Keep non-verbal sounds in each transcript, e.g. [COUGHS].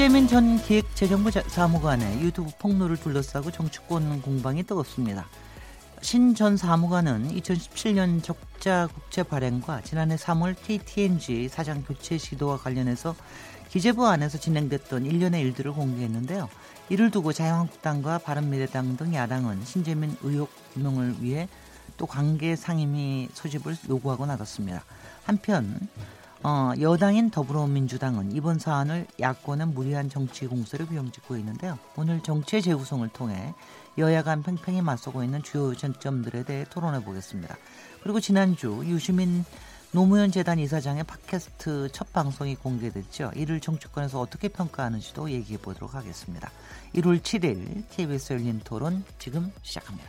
신재민 전 기획재정부 사무관의 유튜브 폭로를 둘러싸고 정치권 공방이 뜨겁습니다. 신 전 사무관은 2017년 적자 국채 발행과 지난해 3월 KTNG 사장 교체 시도와 관련해서 기재부 안에서 진행됐던 일련의 일들을 공개했는데요. 이를 두고 자유한국당과 바른미래당 등 야당은 신재민 의혹 규명을 위해 또 관계 상임위 소집을 요구하고 나섰습니다. 한편 어, 여당인 더불어민주당은 이번 사안을 야권의 무리한 정치 공세로 비용짓고 있는데요. 오늘 정치의 재구성을 통해 여야 간 팽팽히 맞서고 있는 주요 쟁점들에 대해 토론해 보겠습니다. 그리고 지난주 유시민 노무현 재단 이사장의 팟캐스트 첫 방송이 공개됐죠. 이를 정치권에서 어떻게 평가하는지도 얘기해 보도록 하겠습니다. 1월 7일 KBS 열린 토론 지금 시작합니다.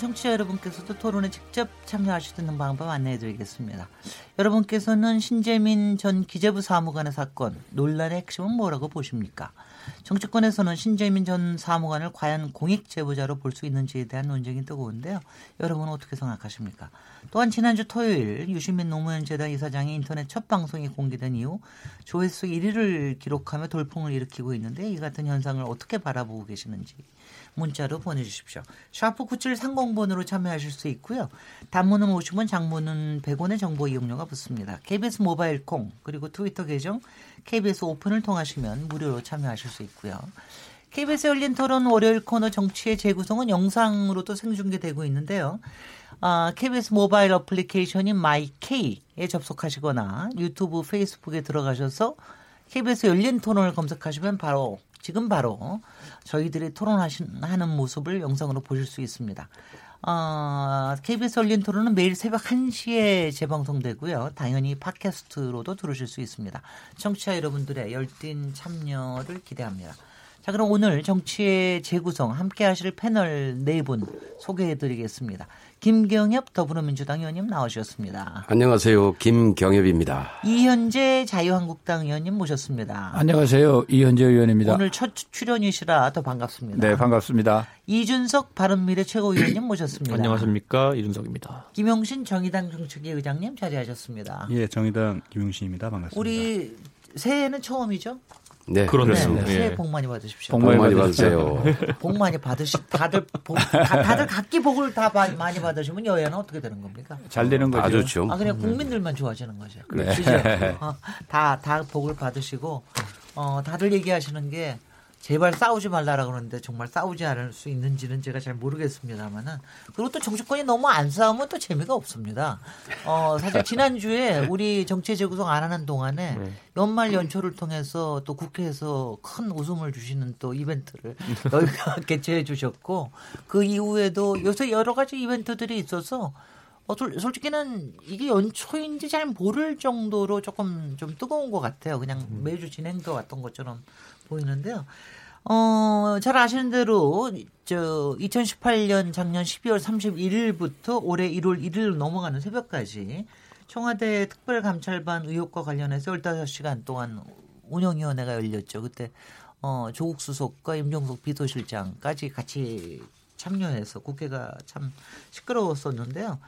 청취자 여러분께서도 토론에 직접 참여하실 수 있는 방법 안내해드리겠습니다. 여러분께서는 신재민 전 기재부 사무관의 사건 논란의 핵심은 뭐라고 보십니까? 정치권에서는 신재민 전 사무관을 과연 공익 제보자로 볼 수 있는지에 대한 논쟁이 뜨거운데요. 여러분은 어떻게 생각하십니까? 또한 지난주 토요일 유시민 노무현 재단 이사장이 인터넷 첫 방송이 공개된 이후 조회수 1위를 기록하며 돌풍을 일으키고 있는데 이 같은 현상을 어떻게 바라보고 계시는지 문자로 보내주십시오. 샤프 9730번으로 참여하실 수 있고요. 단문은 50원, 장문은 100원의 정보 이용료가 붙습니다. KBS 모바일 콩 그리고 트위터 계정 KBS 오픈을 통하시면 무료로 참여하실 수 있고요. KBS 열린 토론 월요일 코너 정치의 재구성은 영상으로도 생중계되고 있는데요. 아, KBS 모바일 어플리케이션인 마이케이에 접속하시거나 유튜브, 페이스북에 들어가셔서 KBS 열린 토론을 검색하시면 바로 지금 바로 저희들이 토론하는 모습을 영상으로 보실 수 있습니다. 어, KBS 열린 토론은 매일 새벽 1시에 재방송되고요. 당연히 팟캐스트로도 들으실 수 있습니다. 청취자 여러분들의 열띤 참여를 기대합니다. 자, 그럼 오늘 정치의 재구성 함께 하실 패널 네 분 소개해 드리겠습니다. 김경엽 더불어민주당 의원님 나오셨습니다. 안녕하세요. 김경엽입니다. 이현재 자유한국당 의원님 모셨습니다. 안녕하세요. 이현재 의원입니다. 오늘 첫 출연이시라 더 반갑습니다. 네, 반갑습니다. 이준석 바른미래 최고위원님 모셨습니다. 안녕하십니까. 이준석입니다. 김용신 정의당 정책위 의장님 자리하셨습니다. 예, 정의당 김용신입니다. 반갑습니다. 우리 새해는 처음이죠? 네, 그렇습니다. 네, 새해 복 많이 받으십시오. 복 많이 받으세요. 복 많이 받으시 다들 복, 다, 다들 각기 복을 다 많이 받으시면 여야는 어떻게 되는 겁니까? 잘 되는 거죠. 아 좋죠. 아 그냥 국민들만 좋아지는 거죠. 네. 그죠? [LAUGHS] 어, 다다 복을 받으시고 어 다들 얘기하시는 게 제발 싸우지 말라라 그러는데 정말 싸우지 않을 수 있는지는 제가 잘 모르겠습니다만은 그리고 또 정치권이 너무 안 싸우면 또 재미가 없습니다. 어 사실 지난주에 우리 정치 재구성 안 하는 동안에 네. 연말 연초를 통해서 또 국회에서 큰 웃음을 주시는 또 이벤트를 저희가 [LAUGHS] 개최해 주셨고 그 이후에도 요새 여러 가지 이벤트들이 있어서 어, 솔- 솔직히는 이게 연초인지 잘 모를 정도로 조금 좀 뜨거운 것 같아요. 그냥 매주 진행도 왔던 것처럼 보이는데요. 어, 잘 아시는 대로 저 2018년 작년 12월 31일부터 올해 1월 1일 넘어가는 새벽까지 청와대 특별감찰반 의혹과 관련해서 15시간 동안 운영위원회가 열렸죠. 그때 어, 조국 수석과 임종석 비서실장까지 같이 참여해서 국회가 참 시끄러웠었는데요.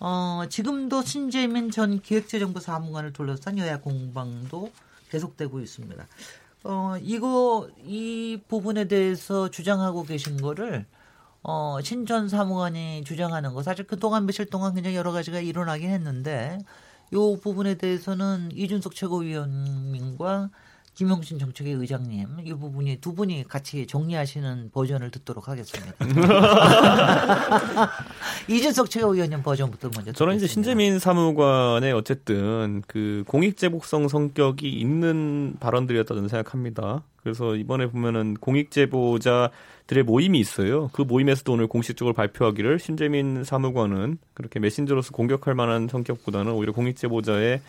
어, 지금도 신재민 전 기획재정부 사무관을 둘러싼 여야 공방도 계속되고 있습니다. 어, 이거, 이 부분에 대해서 주장하고 계신 거를, 어, 신전 사무관이 주장하는 거, 사실 그동안 며칠 동안 굉장히 여러 가지가 일어나긴 했는데, 요 부분에 대해서는 이준석 최고위원님과 김용신 정책위 의장님 이 부분이 두 분이 같이 정리하시는 버전을 듣도록 하겠습니다. [LAUGHS] 이준석 최고위원님 버전부터 먼저. 저는 이제. 신재민 사무관의 어쨌든 그 공익제복성 성격이 있는 발언들이었다 저는 생각합니다. 그래서 이번에 보면은 공익제보자들의 모임이 있어요. 그 모임에서도 오늘 공식적으로 발표하기를 신재민 사무관은 그렇게 메신저로서 공격할 만한 성격보다는 오히려 공익제보자의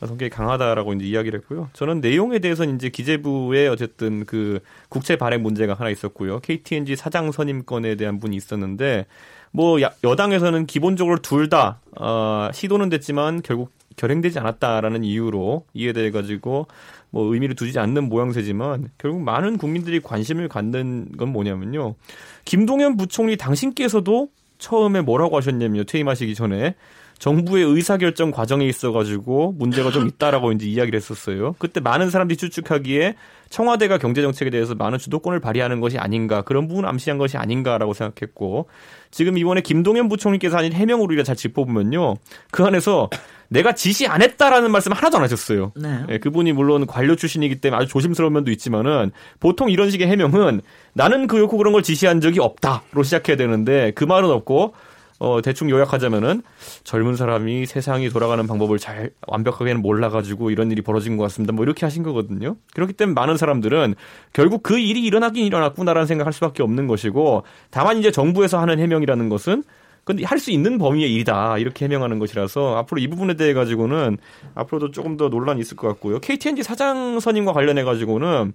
성격이 강하다라고 이제 이야기를 했고요. 저는 내용에 대해서는 이제 기재부의 어쨌든 그 국채 발행 문제가 하나 있었고요. KTNG 사장 선임권에 대한 분이 있었는데 뭐 야, 여당에서는 기본적으로 둘다 어, 시도는 됐지만 결국 결행되지 않았다라는 이유로 이에 대해 가지고 뭐 의미를 두지 않는 모양새지만 결국 많은 국민들이 관심을 갖는 건 뭐냐면요. 김동연 부총리 당신께서도 처음에 뭐라고 하셨냐면요. 퇴임하시기 전에 정부의 의사결정 과정에 있어가지고 문제가 좀 [LAUGHS] 있다라고 이제 이야기를 했었어요. 그때 많은 사람들이 추측하기에 청와대가 경제정책에 대해서 많은 주도권을 발휘하는 것이 아닌가 그런 부분 을 암시한 것이 아닌가라고 생각했고 지금 이번에 김동연 부총리께서 하신 해명으로 우리가 잘 짚어보면요. 그 안에서 내가 지시 안 했다라는 말씀 하나도 안 하셨어요. 네. 예, 그분이 물론 관료 출신이기 때문에 아주 조심스러운 면도 있지만은 보통 이런 식의 해명은 나는 그렇고 그런 걸 지시한 적이 없다로 시작해야 되는데 그 말은 없고 어, 대충 요약하자면은 젊은 사람이 세상이 돌아가는 방법을 잘 완벽하게는 몰라가지고 이런 일이 벌어진 것 같습니다. 뭐 이렇게 하신 거거든요. 그렇기 때문에 많은 사람들은 결국 그 일이 일어나긴 일어났구나라는 생각할 수밖에 없는 것이고 다만 이제 정부에서 하는 해명이라는 것은 근데 할 수 있는 범위의 일이다 이렇게 해명하는 것이라서 앞으로 이 부분에 대해 가지고는 앞으로도 조금 더 논란이 있을 것 같고요. KTNG 사장 선임과 관련해 가지고는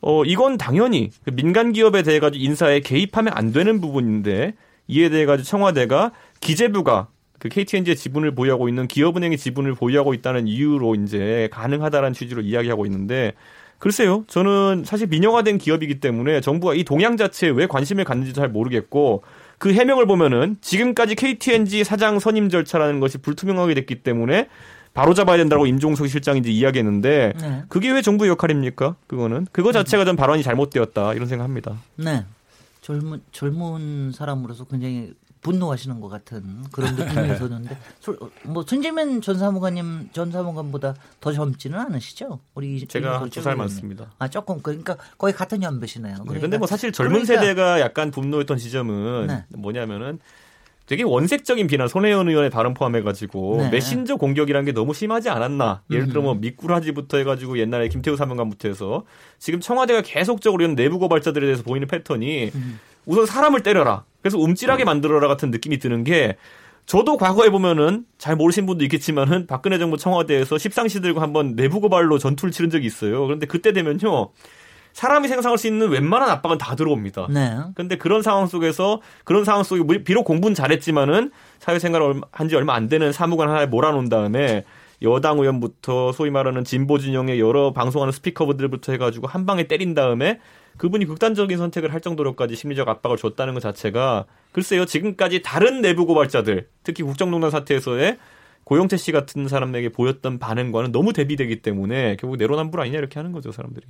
어 이건 당연히 그 민간 기업에 대해 가지고 인사에 개입하면 안 되는 부분인데 이에 대해 가지고 청와대가 기재부가 그 KTNG의 지분을 보유하고 있는 기업은행의 지분을 보유하고 있다는 이유로 이제 가능하다라는 취지로 이야기하고 있는데 글쎄요. 저는 사실 민영화된 기업이기 때문에 정부가 이 동향 자체에 왜 관심을 갖는지 잘 모르겠고 그 해명을 보면은 지금까지 KTNG 사장 선임 절차라는 것이 불투명하게 됐기 때문에 바로 잡아야 된다고 임종석 실장이 이제 이야기했는데 네. 그게 왜 정부의 역할입니까? 그거는 그거 자체가 전 발언이 잘못되었다 이런 생각합니다. 네. 젊은 젊은 사람으로서 굉장히 분노하시는 것 같은 그런 느낌이 [LAUGHS] 있었는데 솔- 뭐 손재민 전 사무관님 전 사무관보다 더 젊지는 않으시죠? 우리 제가 한 이준석 두살 최고위원님. 많습니다. 아 조금 그러니까 거의 같은 연배시네요. 네, 그러니까, 근데 뭐 사실 젊은 그러니까 세대가 약간 분노했던 지점은 네. 뭐냐면은 되게 원색적인 비난 손혜원 의원의 발언 포함해가지고 네. 메신저 공격이라는 게 너무 심하지 않았나 예를 들어 뭐 미꾸라지부터 해가지고 옛날에 김태우 사명관부터 해서 지금 청와대가 계속적으로 이런 내부 고발자들에 대해서 보이는 패턴이 우선 사람을 때려라 그래서 움찔하게 만들어라 같은 느낌이 드는 게 저도 과거에 보면은 잘 모르신 분도 있겠지만은 박근혜 정부 청와대에서 십상시들과 한번 내부 고발로 전투를 치른 적이 있어요. 그런데 그때 되면요. 사람이 생각할 수 있는 웬만한 압박은 다 들어옵니다. 네. 근데 그런 상황 속에서 그런 상황 속에 뭐 비록 공부는 잘했지만은 사회생활을 한 지 얼마 안 되는 사무관 하나에 몰아놓은 다음에 여당 의원부터 소위 말하는 진보 진영의 여러 방송하는 스피커들부터 해가지고 한 방에 때린 다음에 그분이 극단적인 선택을 할 정도로까지 심리적 압박을 줬다는 것 자체가 글쎄요 지금까지 다른 내부 고발자들 특히 국정농단 사태에서의 고영태 씨 같은 사람에게 보였던 반응과는 너무 대비되기 때문에 결국 내로남불 아니냐 이렇게 하는 거죠 사람들이.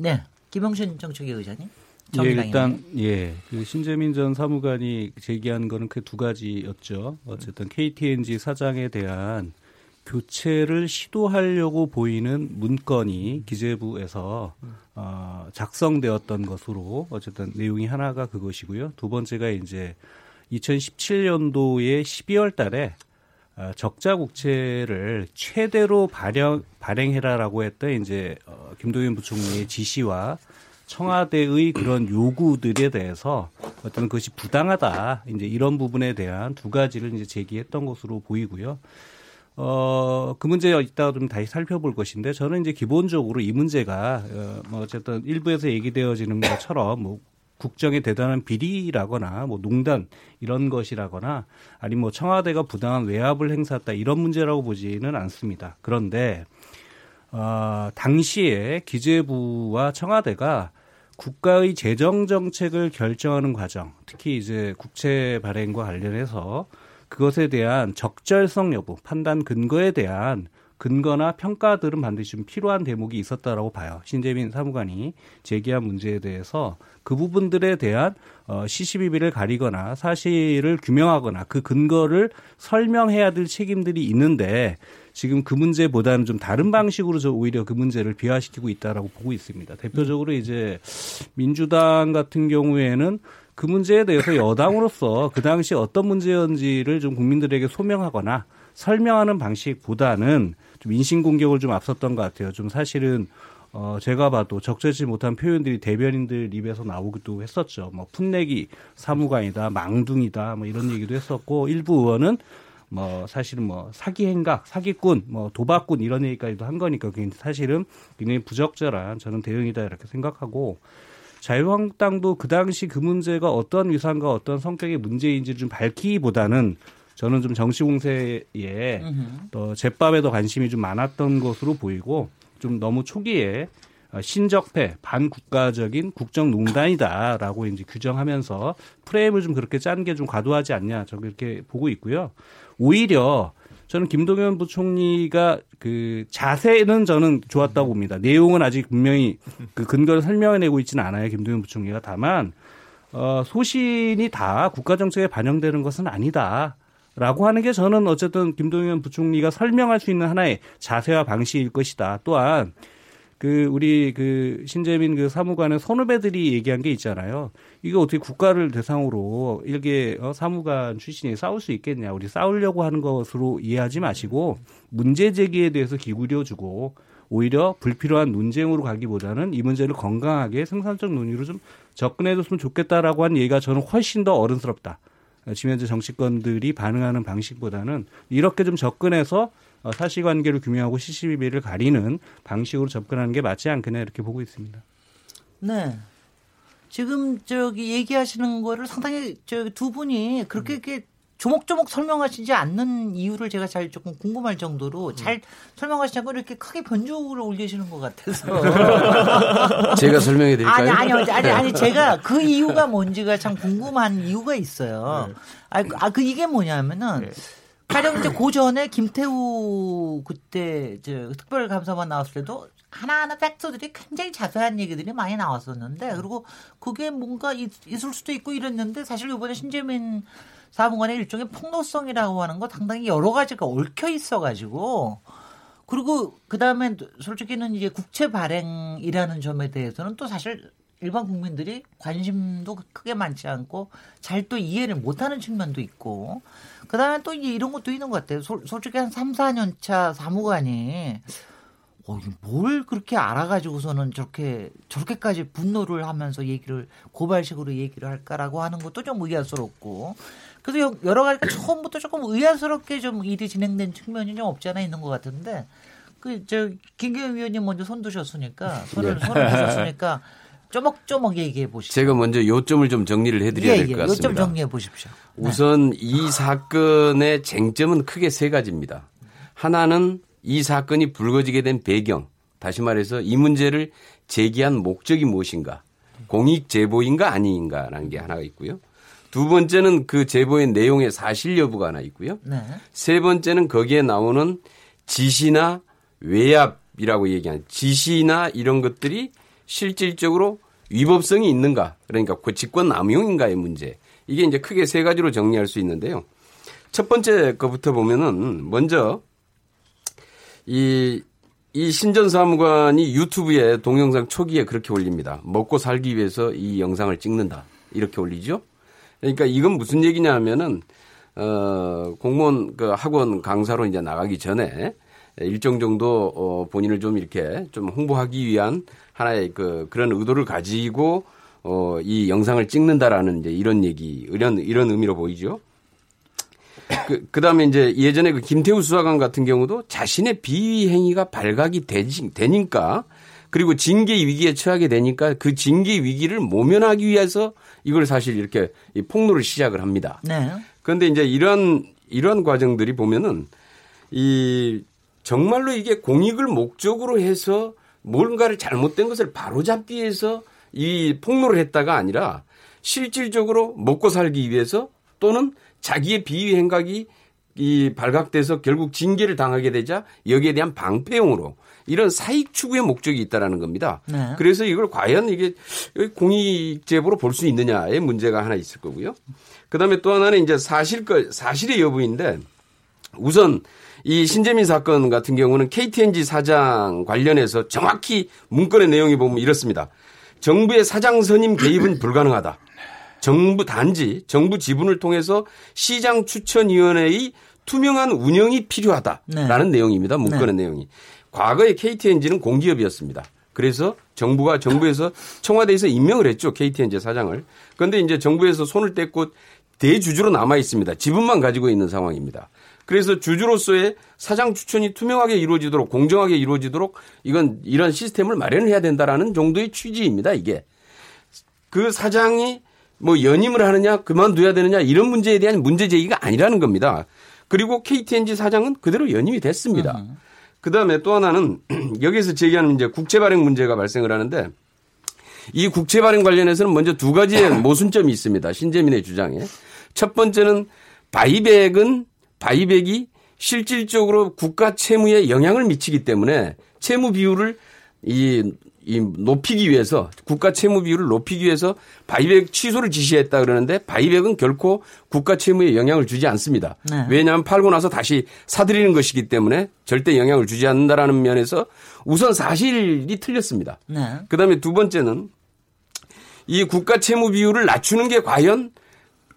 네. 김영신 정책위 의장님. 예, 정의당 일단 예, 그 신재민 전 사무관이 제기한 거는 그 두 가지였죠. 어쨌든 KTNG 사장에 대한 교체를 시도하려고 보이는 문건이 기재부에서 어, 작성되었던 것으로 어쨌든 내용이 하나가 그것이고요. 두 번째가 이제 2017년도에 12월 달에 어, 적자 국채를 최대로 발행 발행해라라고 했던 이제 어, 김동연 부총리의 지시와 청와대의 그런 요구들에 대해서 어떤 그것이 부당하다 이제 이런 부분에 대한 두 가지를 이제 제기했던 것으로 보이고요. 어, 그 문제 이따가 좀 다시 살펴볼 것인데 저는 이제 기본적으로 이 문제가 어, 뭐 어쨌든 일부에서 얘기되어지는 것처럼 뭐 국정의 대단한 비리라거나 뭐 농단 이런 것이라거나 아니면 뭐 청와대가 부당한 외압을 행사했다 이런 문제라고 보지는 않습니다. 그런데 어, 당시에 기재부와 청와대가 국가의 재정 정책을 결정하는 과정, 특히 이제 국채 발행과 관련해서 그것에 대한 적절성 여부, 판단 근거에 대한 근거나 평가들은 반드시 좀 필요한 대목이 있었다라고 봐요. 신재민 사무관이 제기한 문제에 대해서 그 부분들에 대한 어, 시시비비를 가리거나 사실을 규명하거나 그 근거를 설명해야 될 책임들이 있는데 지금 그 문제보다는 좀 다른 방식으로 저 오히려 그 문제를 비화시키고 있다라고 보고 있습니다. 대표적으로 이제 민주당 같은 경우에는 그 문제에 대해서 여당으로서 그 당시 어떤 문제였는지를 좀 국민들에게 소명하거나 설명하는 방식보다는 좀 인신 공격을 좀 앞섰던 것 같아요. 좀 사실은 어 제가 봐도 적절치 못한 표현들이 대변인들 입에서 나오기도 했었죠. 뭐 풋내기 사무관이다, 망둥이다, 뭐 이런 얘기도 했었고 일부 의원은 뭐 사실은 뭐 사기 행각, 사기꾼, 뭐 도박꾼 이런 얘기까지도 한 거니까 사실은 굉장히 부적절한 저는 대응이다 이렇게 생각하고 자유한국당도 그 당시 그 문제가 어떤 위상과 어떤 성격의 문제인지를 좀 밝히기보다는 저는 좀 정치 공세에 또 제밥에도 관심이 좀 많았던 것으로 보이고 좀 너무 초기에 신적패 반국가적인 국정농단이다라고 이제 규정하면서 프레임을 좀 그렇게 짠 게 좀 과도하지 않냐 저는 그렇게 보고 있고요. 오히려 저는 김동연 부총리가 그 자세는 저는 좋았다고 봅니다. 내용은 아직 분명히 그 근거를 설명해내고 있지는 않아요. 김동연 부총리가 다만 어, 소신이 다 국가 정책에 반영되는 것은 아니다. 라고 하는 게 저는 어쨌든 김동연 부총리가 설명할 수 있는 하나의 자세와 방식일 것이다. 또한 그 우리 그 신재민 그 사무관의 선후배들이 얘기한 게 있잖아요. 이거 어떻게 국가를 대상으로 일개 어, 사무관 출신이 싸울 수 있겠냐? 우리 싸우려고 하는 것으로 이해하지 마시고 문제 제기에 대해서 기울여 주고 오히려 불필요한 논쟁으로 가기보다는 이 문제를 건강하게 생산적 논의로 좀 접근해 줬으면 좋겠다라고 한 얘기가 저는 훨씬 더 어른스럽다. 지금 현재 정치권들이 반응하는 방식보다는 이렇게 좀 접근해서 어, 사실관계를 규명하고 시시비비를 가리는 방식으로 접근하는 게 맞지 않겠냐 이렇게 보고 있습니다. 네. 지금 저기 얘기하시는 거를 상당히 저기 두 분이 그렇게 이렇게 조목조목 설명하시지 않는 이유를 제가 잘 조금 궁금할 정도로 잘 설명하시지 않고 이렇게 크게 변주를 올리시는 것 같아서. [LAUGHS] 제가 설명해 드릴까요? 아니, 아니, 아니, 아니, 제가 그 이유가 뭔지가 참 궁금한 이유가 있어요. 아, 그- 아, 그 이게 뭐냐면은 가령 이제 그 전에 김태우 그때 저 특별감사관 나왔을 때도 하나하나 팩트들이 굉장히 자세한 얘기들이 많이 나왔었는데 그리고 그게 뭔가 있, 있을 수도 있고 이랬는데 사실 이번에 신재민 사무관의 일종의 폭로성이라고 하는 거 상당히 여러 가지가 얽혀 있어가지고 그리고 그 다음에 솔직히는 이제 국채 발행이라는 점에 대해서는 또 사실 일반 국민들이 관심도 크게 많지 않고 잘 또 이해를 못하는 측면도 있고 그 다음에 또 이제 이런 것도 있는 것 같아요. 솔- 솔직히 한 3, 4년 차 사무관이 어, 뭘 그렇게 알아가지고서는 저렇게, 저렇게까지 분노를 하면서 얘기를, 고발식으로 얘기를 할까라고 하는 것도 좀 의아스럽고. 그래서 여- 여러 가지가 처음부터 조금 의아스럽게 좀 일이 진행된 측면이 좀 없지 않아 있는 것 같은데, 그, 저, 김경희 위원님 먼저 손 드셨으니까, 손을, 손을 드셨으니까, 쪼먹쪼먹 얘기해 보시죠. 제가 먼저 요점을 좀 정리를 해드려야 될것 요점 같습니다. 정리해 보십시오. 네. 우선 이 사건의 쟁점은 크게 세 가지입니다. 하나는 이 사건이 불거지게 된 배경, 다시 말해서 이 문제를 제기한 목적이 무엇인가, 공익 제보인가 아닌가라는 게 하나가 있고요. 두 번째는 그 제보의 내용의 사실 여부가 하나 있고요. 네. 세 번째는 거기에 나오는 지시나 외압이라고 얘기하는 지시나 이런 것들이 실질적으로 위법성이 있는가 그러니까 그 직권 남용인가의 문제 이게 이제 크게 세 가지로 정리할 수 있는데요. 첫 번째 거부터 보면은 먼저 이, 이 신전사무관이 유튜브에 동영상 초기에 그렇게 올립니다. 먹고 살기 위해서 이 영상을 찍는다. 이렇게 올리죠. 그러니까 이건 무슨 얘기냐 하면은 어, 공무원 그 학원 강사로 이제 나가기 전에 일정 정도 어, 본인을 좀 이렇게 좀 홍보하기 위한 하나의 그 그런 의도를 가지고 어, 이 영상을 찍는다라는 이제 이런 얘기, 이런 이런 의미로 보이죠. 그, 그 다음에 이제 예전에 그 김태우 수사관 같은 경우도 자신의 비위 행위가 발각이 되지, 되니까 그리고 징계 위기에 처하게 되니까 그 징계 위기를 모면하기 위해서 이걸 사실 이렇게 이 폭로를 시작을 합니다. 네. 그런데 이제 이런 이런 과정들이 보면은 이 정말로 이게 공익을 목적으로 해서 뭔가를 잘못된 것을 바로잡기 위해서 이 폭로를 했다가 아니라 실질적으로 먹고 살기 위해서 또는 자기의 비위 행각이 이 발각돼서 결국 징계를 당하게 되자 여기에 대한 방패용으로 이런 사익 추구의 목적이 있다라는 겁니다. 네. 그래서 이걸 과연 이게 공익 제보로 볼 수 있느냐의 문제가 하나 있을 거고요. 그다음에 또 하나는 이제 사실 거 사실의 여부인데 우선 이 신재민 사건 같은 경우는 KTNG 사장 관련해서 정확히 문건의 내용이 보면 이렇습니다. 정부의 사장 선임 개입은 [CLEARS THROAT] 불가능하다. 정부 단지 정부 지분을 통해서 시장 추천위원회의 투명한 운영이 필요하다라는 네. 내용입니다. 문건의 내용이. 과거에 KTNG는 공기업이었습니다. 그래서 정부가 정부에서 청와대에서 임명을 했죠. KTNG 사장을. 그런데 이제 정부에서 손을 떼고 대주주로 남아 있습니다. 지분만 가지고 있는 상황입니다. 그래서 주주로서의 사장 추천이 투명하게 이루어지도록 공정하게 이루어지도록 이건 이런 시스템을 마련해야 된다라는 정도의 취지입니다. 이게 그 사장이 뭐 연임을 하느냐 그만둬야 되느냐 이런 문제에 대한 문제 제기가 아니라는 겁니다. 그리고 KT&G 사장은 그대로 연임이 됐습니다. 그 다음에 또 하나는 [CLEARS THROAT] 여기서 제기하는 이제 국채 발행 문제가 발생을 하는데 이 국채 발행 관련해서는 먼저 두 가지의 [CLEARS THROAT] 모순점이 있습니다. 신재민의 주장에. 첫 번째는 buyback은 buyback이 실질적으로 국가 채무에 영향을 미치기 때문에 채무 비율을 이, 이 높이기 위해서 국가 채무 비율을 높이기 위해서 buyback 취소를 지시했다 그러는데 buyback은 결코 국가 채무에 영향을 주지 않습니다. 네. 왜냐하면 팔고 나서 다시 사들이는 것이기 때문에 절대 영향을 주지 않는다라는 면에서 우선 사실이 틀렸습니다. 네. 그다음에 두 번째는 이 국가 채무 비율을 낮추는 게 과연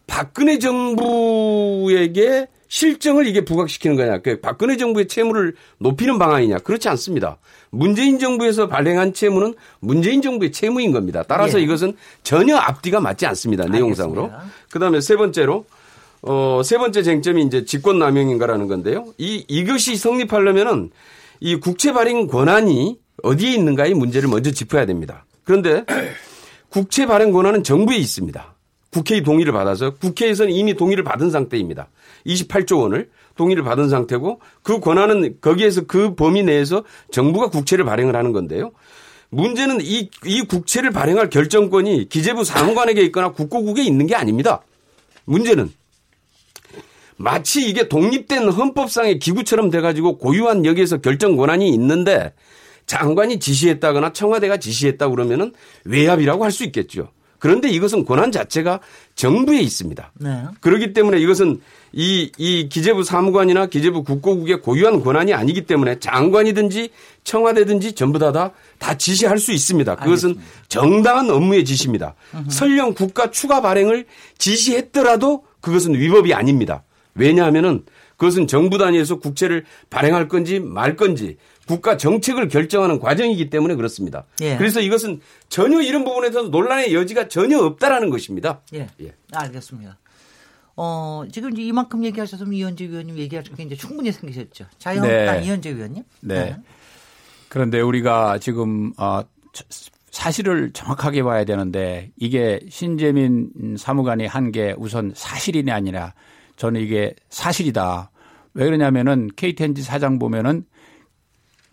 박근혜 정부에게 실정을 이게 부각시키는 거냐. 그 박근혜 정부의 채무를 높이는 방안이냐. 그렇지 않습니다. 문재인 정부에서 발행한 채무는 문재인 정부의 채무인 겁니다. 따라서 예. 이것은 전혀 앞뒤가 맞지 않습니다. 내용상으로. 알겠습니다. 그다음에 세 번째로 어, 세 번째 쟁점이 이제 직권 남용인가라는 건데요. 이, 이것이 성립하려면은 이 국채 발행 권한이 어디에 있는가의 문제를 먼저 짚어야 됩니다. 그런데 [CLEARS THROAT] 국채 발행 권한은 정부에 있습니다. 국회의 동의를 받아서 국회에서는 이미 동의를 받은 상태입니다. 28조 원을 동의를 받은 상태고 그 권한은 거기에서 그 범위 내에서 정부가 국채를 발행을 하는 건데요. 문제는 이, 이 국채를 발행할 결정권이 기재부 사무관에게 있거나 국고국에 있는 게 아닙니다. 문제는 마치 이게 독립된 헌법상의 기구처럼 돼가지고 고유한 여기에서 결정 권한이 있는데 장관이 지시했다거나 청와대가 지시했다 그러면은 외압이라고 할 수 있겠죠. 그런데 이것은 권한 자체가 정부에 있습니다. 네. 그렇기 때문에 이것은 이, 이 기재부 사무관이나 기재부 국고국의 고유한 권한이 아니기 때문에 장관이든지 청와대든지 전부 다 다 다 지시할 수 있습니다. 그것은 정당한 업무의 지시입니다. 설령 국가 추가 발행을 지시했더라도 그것은 위법이 아닙니다. 왜냐하면은 그것은 정부 단위에서 국채를 발행할 건지 말 건지 국가 정책을 결정하는 과정이기 때문에 그렇습니다. 예. 그래서 이것은 전혀 이런 부분에서 논란의 여지가 전혀 없다라는 것입니다. 예. 예. 알겠습니다. 어, 지금 이제 이만큼 얘기하셔서 이현재 위원님 얘기하실 게 이제 충분히 생기셨죠. 자유한국당 네. 이현재 위원님. 네. 그런데 우리가 지금 어, 사실을 정확하게 봐야 되는데 이게 신재민 사무관이 한 게 우선 사실이 아니라 저는 이게 사실이다. 왜 그러냐면은 KTNG 사장 보면은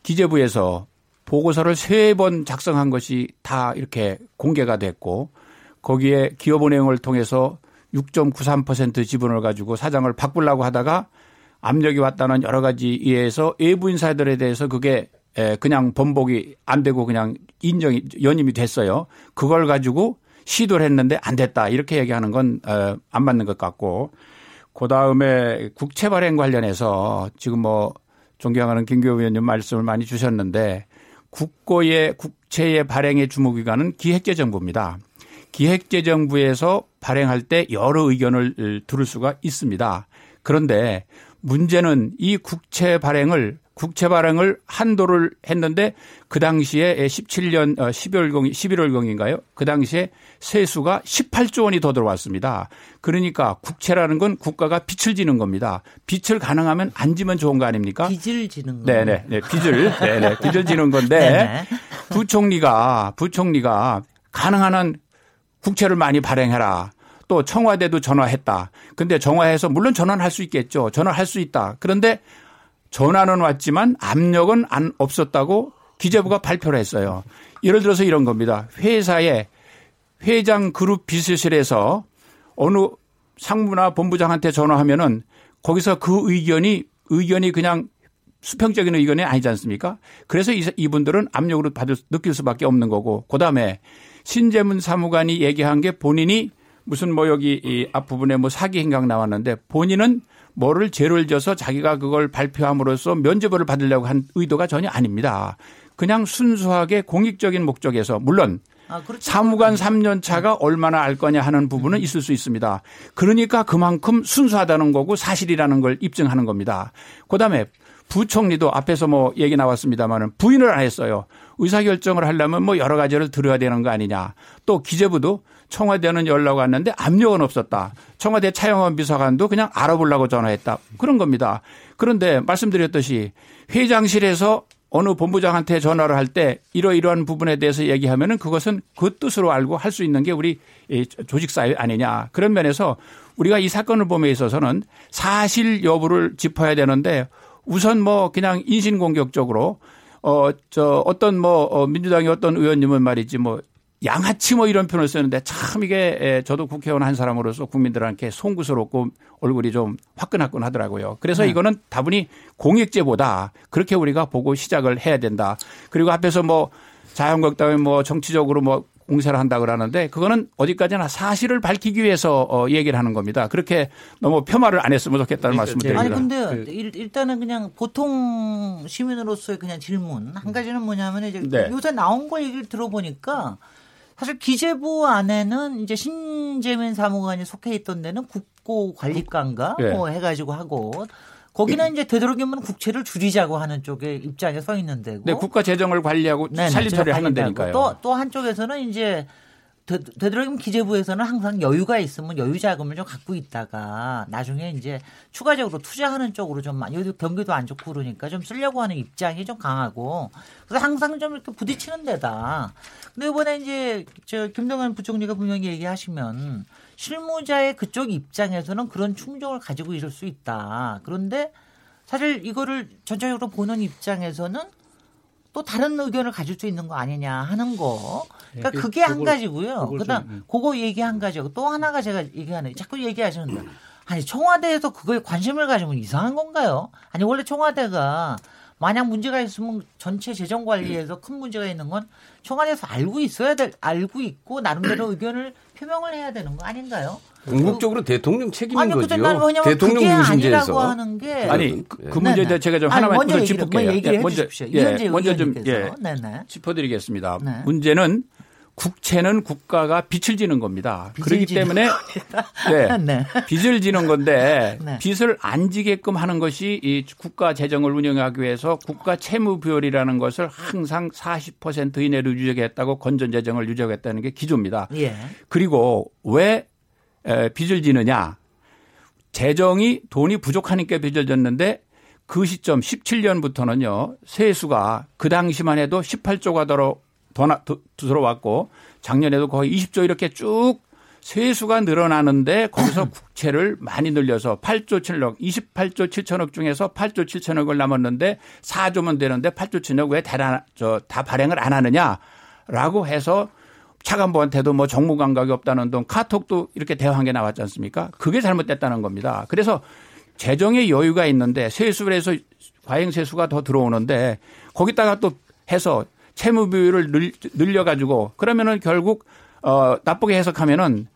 기재부에서 보고서를 세 번 작성한 것이 다 이렇게 공개가 됐고 거기에 기업 은행을 통해서 6.93% 지분을 가지고 사장을 바꾸려고 하다가 압력이 왔다는 여러 가지 이해에서 외부 인사들에 대해서 그게 에, 그냥 번복이 안 되고 그냥 인정이 연임이 됐어요. 그걸 가지고 시도를 했는데 안 됐다 이렇게 얘기하는 건 안 맞는 것 같고 그 다음에 국채 발행 관련해서 지금 뭐 존경하는 김교 의원님 말씀을 많이 주셨는데 국고의 국채의 발행의 주무기관은 기획재정부입니다. 기획재정부에서 발행할 때 여러 의견을 들을 수가 있습니다. 그런데 문제는 이 국채 발행을 국채 발행을 한도를 했는데 그 당시에 17년 12월경 11월경인가요? 그 당시에 세수가 18조 원이 더 들어왔습니다. 그러니까 국채라는 건 국가가 빚을 지는 겁니다. 빚을 가능하면 안 지면 좋은 거 아닙니까? 빚을 지는 거. 네네. 네, 빚을, 네네. 빚을 지는 건데 네네. [LAUGHS] 부총리가, 부총리가 가능한 한 국채를 많이 발행해라. 또 청와대도 전화했다. 근데 전화해서 물론 전화는 할수 있겠죠. 전화를 할수 있다. 그런데 전화는 왔지만 압력은 안 없었다고 기재부가 발표를 했어요. 예를 들어서 이런 겁니다. 회사에 회장 그룹 비서실에서 어느 상무나 본부장한테 전화하면은 거기서 그 의견이 의견이 그냥 수평적인 의견이 아니지 않습니까? 그래서 이- 이분들은 압력으로 받을 느낄 수밖에 없는 거고 그다음에 신재문 사무관이 얘기한 게 본인이 무슨 뭐 여기 이 앞부분에 뭐 사기 행각 나왔는데 본인은 뭐를 죄를 져서 자기가 그걸 발표함으로써 면죄부를 받으려고 한 의도가 전혀 아닙니다. 그냥 순수하게 공익적인 목적에서 물론 아, 그렇죠. 사무관 3년 차가 얼마나 알 거냐 하는 부분은 있을 수 있습니다. 그러니까 그만큼 순수하다는 거고 사실이라는 걸 입증하는 겁니다. 그다음에 부총리도 앞에서 뭐 얘기 나왔습니다마는 부인을 안 했어요. 의사결정을 하려면 뭐 여러 가지를 들어야 되는 거 아니냐. 또 기재부도 청와대는 연락 왔는데 압력은 없었다. 청와대 차영원 비서관도 그냥 알아보려고 전화했다. 그런 겁니다. 그런데 말씀드렸듯이 회장실에서 어느 본부장한테 전화를 할 때 이러이러한 부분에 대해서 얘기하면은 그것은 그 뜻으로 알고 할 수 있는 게 우리 조직 사회 아니냐. 그런 면에서 우리가 이 사건을 봄에 있어서는 사실 여부를 짚어야 되는데 우선 뭐 그냥 인신공격적으로 어, 저 어떤 뭐 어, 민주당의 어떤 의원님은 말이지 뭐 양아치 뭐 이런 표현을 쓰는데 참 이게 저도 국회의원 한 사람으로서 국민들한테 송구스럽고 얼굴이 좀 화끈화끈 하더라고요. 그래서 네. 이거는 다분히 공익제보다 그렇게 우리가 보고 시작을 해야 된다. 그리고 앞에서 뭐 자유한국당이 뭐 정치적으로 뭐 공세를 한다 그러는데 그거는 어디까지나 사실을 밝히기 위해서 어 얘기를 하는 겁니다. 그렇게 너무 폄하를 안 했으면 좋겠다는 그러니까 말씀을 드립니다. 아니 근데 그 일단은 그냥 보통 시민으로서의 그냥 질문 한 가지는 뭐냐면 이제 네. 요새 나온 거 얘기를 들어보니까 사실 기재부 안에는 이제 신재민 사무관이 속해 있던 데는 국고 관리관가 네. 뭐 해가지고 하고 거기는 이제 되도록이면 국채를 줄이자고 하는 쪽에 입장에 서 있는 데고. 네, 국가 재정을 관리하고 살림 처리 하는 데니까요. 또, 또 한쪽에서는 이제 되도록이면 기재부에서는 항상 여유가 있으면 여유 자금을 좀 갖고 있다가 나중에 이제 추가적으로 투자하는 쪽으로 좀 많이 경기도 안 좋고 그러니까 좀 쓰려고 하는 입장이 좀 강하고 그래서 항상 좀 이렇게 부딪히는 데다. 근데 이번에 이제 저 김동연 부총리가 분명히 얘기하시면 실무자의 그쪽 입장에서는 그런 충정을 가지고 있을 수 있다. 그런데 사실 이거를 전체적으로 보는 입장에서는 또 다른 의견을 가질 수 있는 거 아니냐 하는 거. 그러니까 네, 그게 그걸, 한 가지고요. 그다음 좀, 음. 그거 얘기 한 가지고 또 하나가 제가 얘기하는 자꾸 얘기하시는데 아니 청와대에서 그거에 관심을 가지면 이상한 건가요? 아니 원래 청와대가 만약 문제가 있으면 전체 재정 관리에서 큰 문제가 있는 건 청와대에서 알고 있어야 될 알고 있고 나름대로 의견을 표명을 해야 되는 거 아닌가요? 궁극적으로 대통령 책임인 아니, 거죠. 대통령 무신제에서 아니라고 게 아니 그, 그 문제에 대해 제가 좀 하나만 먼저 짚을게요. 예, 먼저 예, 먼저 좀 예, 짚어드리겠습니다. 네. 문제는 국채는 국가가 빚을 지는 겁니다. 그렇기 때문에 네, [LAUGHS] 네. 빚을 지는 건데 [LAUGHS] 네. 빚을 안 지게끔 하는 것이 이 국가 재정을 운영하기 위해서 국가 채무 비율이라는 것을 항상 40% 이내로 유지하겠다고 건전 재정을 유지하겠다는 게 기조입니다. 예. 그리고 왜 빚을 지느냐? 재정이 돈이 부족하니까 빚을 졌는데 그 시점 17년부터는요 세수가 그 당시만 해도 18조가 더러 더, 나, 더 들어왔고 작년에도 거의 20조 이렇게 쭉 세수가 늘어나는데 거기서 [CLEARS THROAT] 국채를 많이 늘려서 8조 7억, 28조 7천억 중에서 8조 7천억을 남았는데 4조면 되는데 8조 7천억 왜 대란, 저, 다 발행을 안 하느냐라고 해서 차관보한테도 뭐 정무 감각이 없다는 동 카톡도 이렇게 대화한 게 나왔지 않습니까? 그게 잘못됐다는 겁니다. 그래서 재정의 여유가 있는데 세수를 해서 과잉 세수가 더 들어오는데 거기다가 또 해서 채무 비율을 늘려 가지고 그러면은 결국 어 나쁘게 해석하면은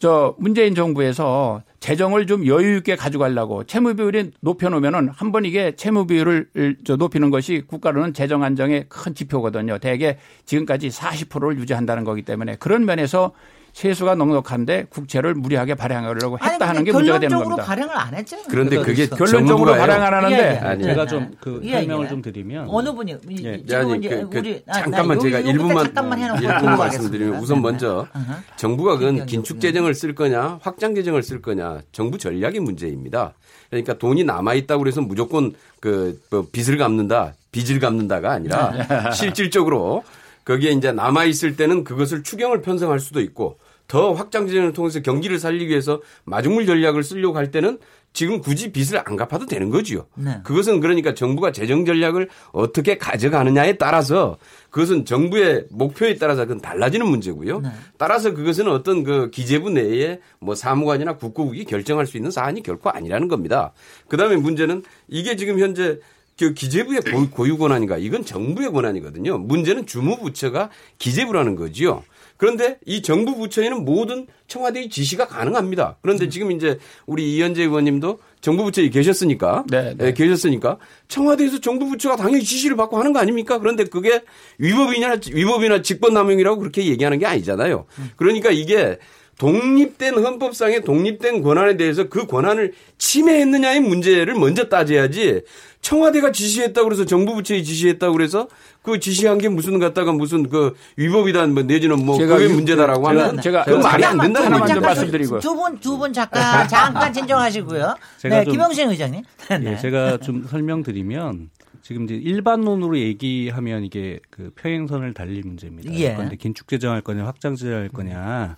저 문재인 정부에서 재정을 좀 여유 있게 가져가려고 채무 비율이 높여 놓으면은 한 번 이게 채무 비율을 저 높이는 것이 국가로는 재정 안정의 큰 지표거든요. 대개 지금까지 40%를 유지한다는 거기 때문에 그런 면에서 세수가 넉넉한데 국채를 무리하게 발행하려고 했다 아니, 하는 게 문제가 되는 겁니다. 발행을 안 했죠. 그런데 그게 결론적으로 발행 안 하는데 예, 예. 아니, 제가 좀그 예, 설명을 좀 드리면 어느 분이 예. 아니, 그, 그, 우리 아, 잠깐만 제가 일부만 잠깐만 일부만 말씀드리면 우선 먼저 네. 정부가 그건 긴축 재정을 쓸 거냐 확장 재정을 쓸 거냐 정부 전략의 문제입니다. 그러니까 돈이 남아 있다고 그래서 무조건 그뭐 빚을 갚는다, 빚을 갚는다가 아니라 네. [LAUGHS] 실질적으로 거기에 이제 남아 있을 때는 그것을 추경을 편성할 수도 있고 더 확장 재정을 통해서 경기를 살리기 위해서 마중물 전략을 쓰려고 할 때는 지금 굳이 빚을 안 갚아도 되는 거지요. 네. 그것은 그러니까 정부가 재정 전략을 어떻게 가져가느냐에 따라서 그것은 정부의 목표에 따라서 그건 달라지는 문제고요. 네. 따라서 그것은 어떤 그 기재부 내에 뭐 사무관이나 국고국이 결정할 수 있는 사안이 결코 아니라는 겁니다. 그다음에 문제는 이게 지금 현재 그 기재부의 고유 권한인가 이건 정부의 권한이거든요. 문제는 주무부처가 기재부라는 거지요. 그런데 이 정부 부처에는 모든 청와대의 지시가 가능합니다. 그런데 지금 이제 우리 이현재 의원님도 정부 부처에 계셨으니까, 네, 네. 예, 계셨으니까 청와대에서 정부 부처가 당연히 지시를 받고 하는 거 아닙니까? 그런데 그게 위법이냐 위법이나 직권남용이라고 그렇게 얘기하는 게 아니잖아요. 그러니까 이게 독립된 헌법상의 독립된 권한에 대해서 그 권한을 침해했느냐의 문제를 먼저 따져야지 청와대가 지시했다고 그래서 정부 부처에 지시했다고 그래서 그 지시한 게 무슨 갖다가 무슨 그 위법이다 뭐 내지는 뭐 제가 그게 유- 문제다라고 제가- 하면 제가 그건 말이 안 된다는 하나만. 좀 말씀드리고요. 두분 두 분 잠깐 잠깐 진정하시고요. 제가 네, 좀- 김영신 의장님. 네. 예, 제가 좀 설명드리면 지금 이제 일반론으로 얘기하면 이게 그 평행선을 달릴 문제입니다. 예. 그런데 긴축 재정할 거냐 확장 재정할 거냐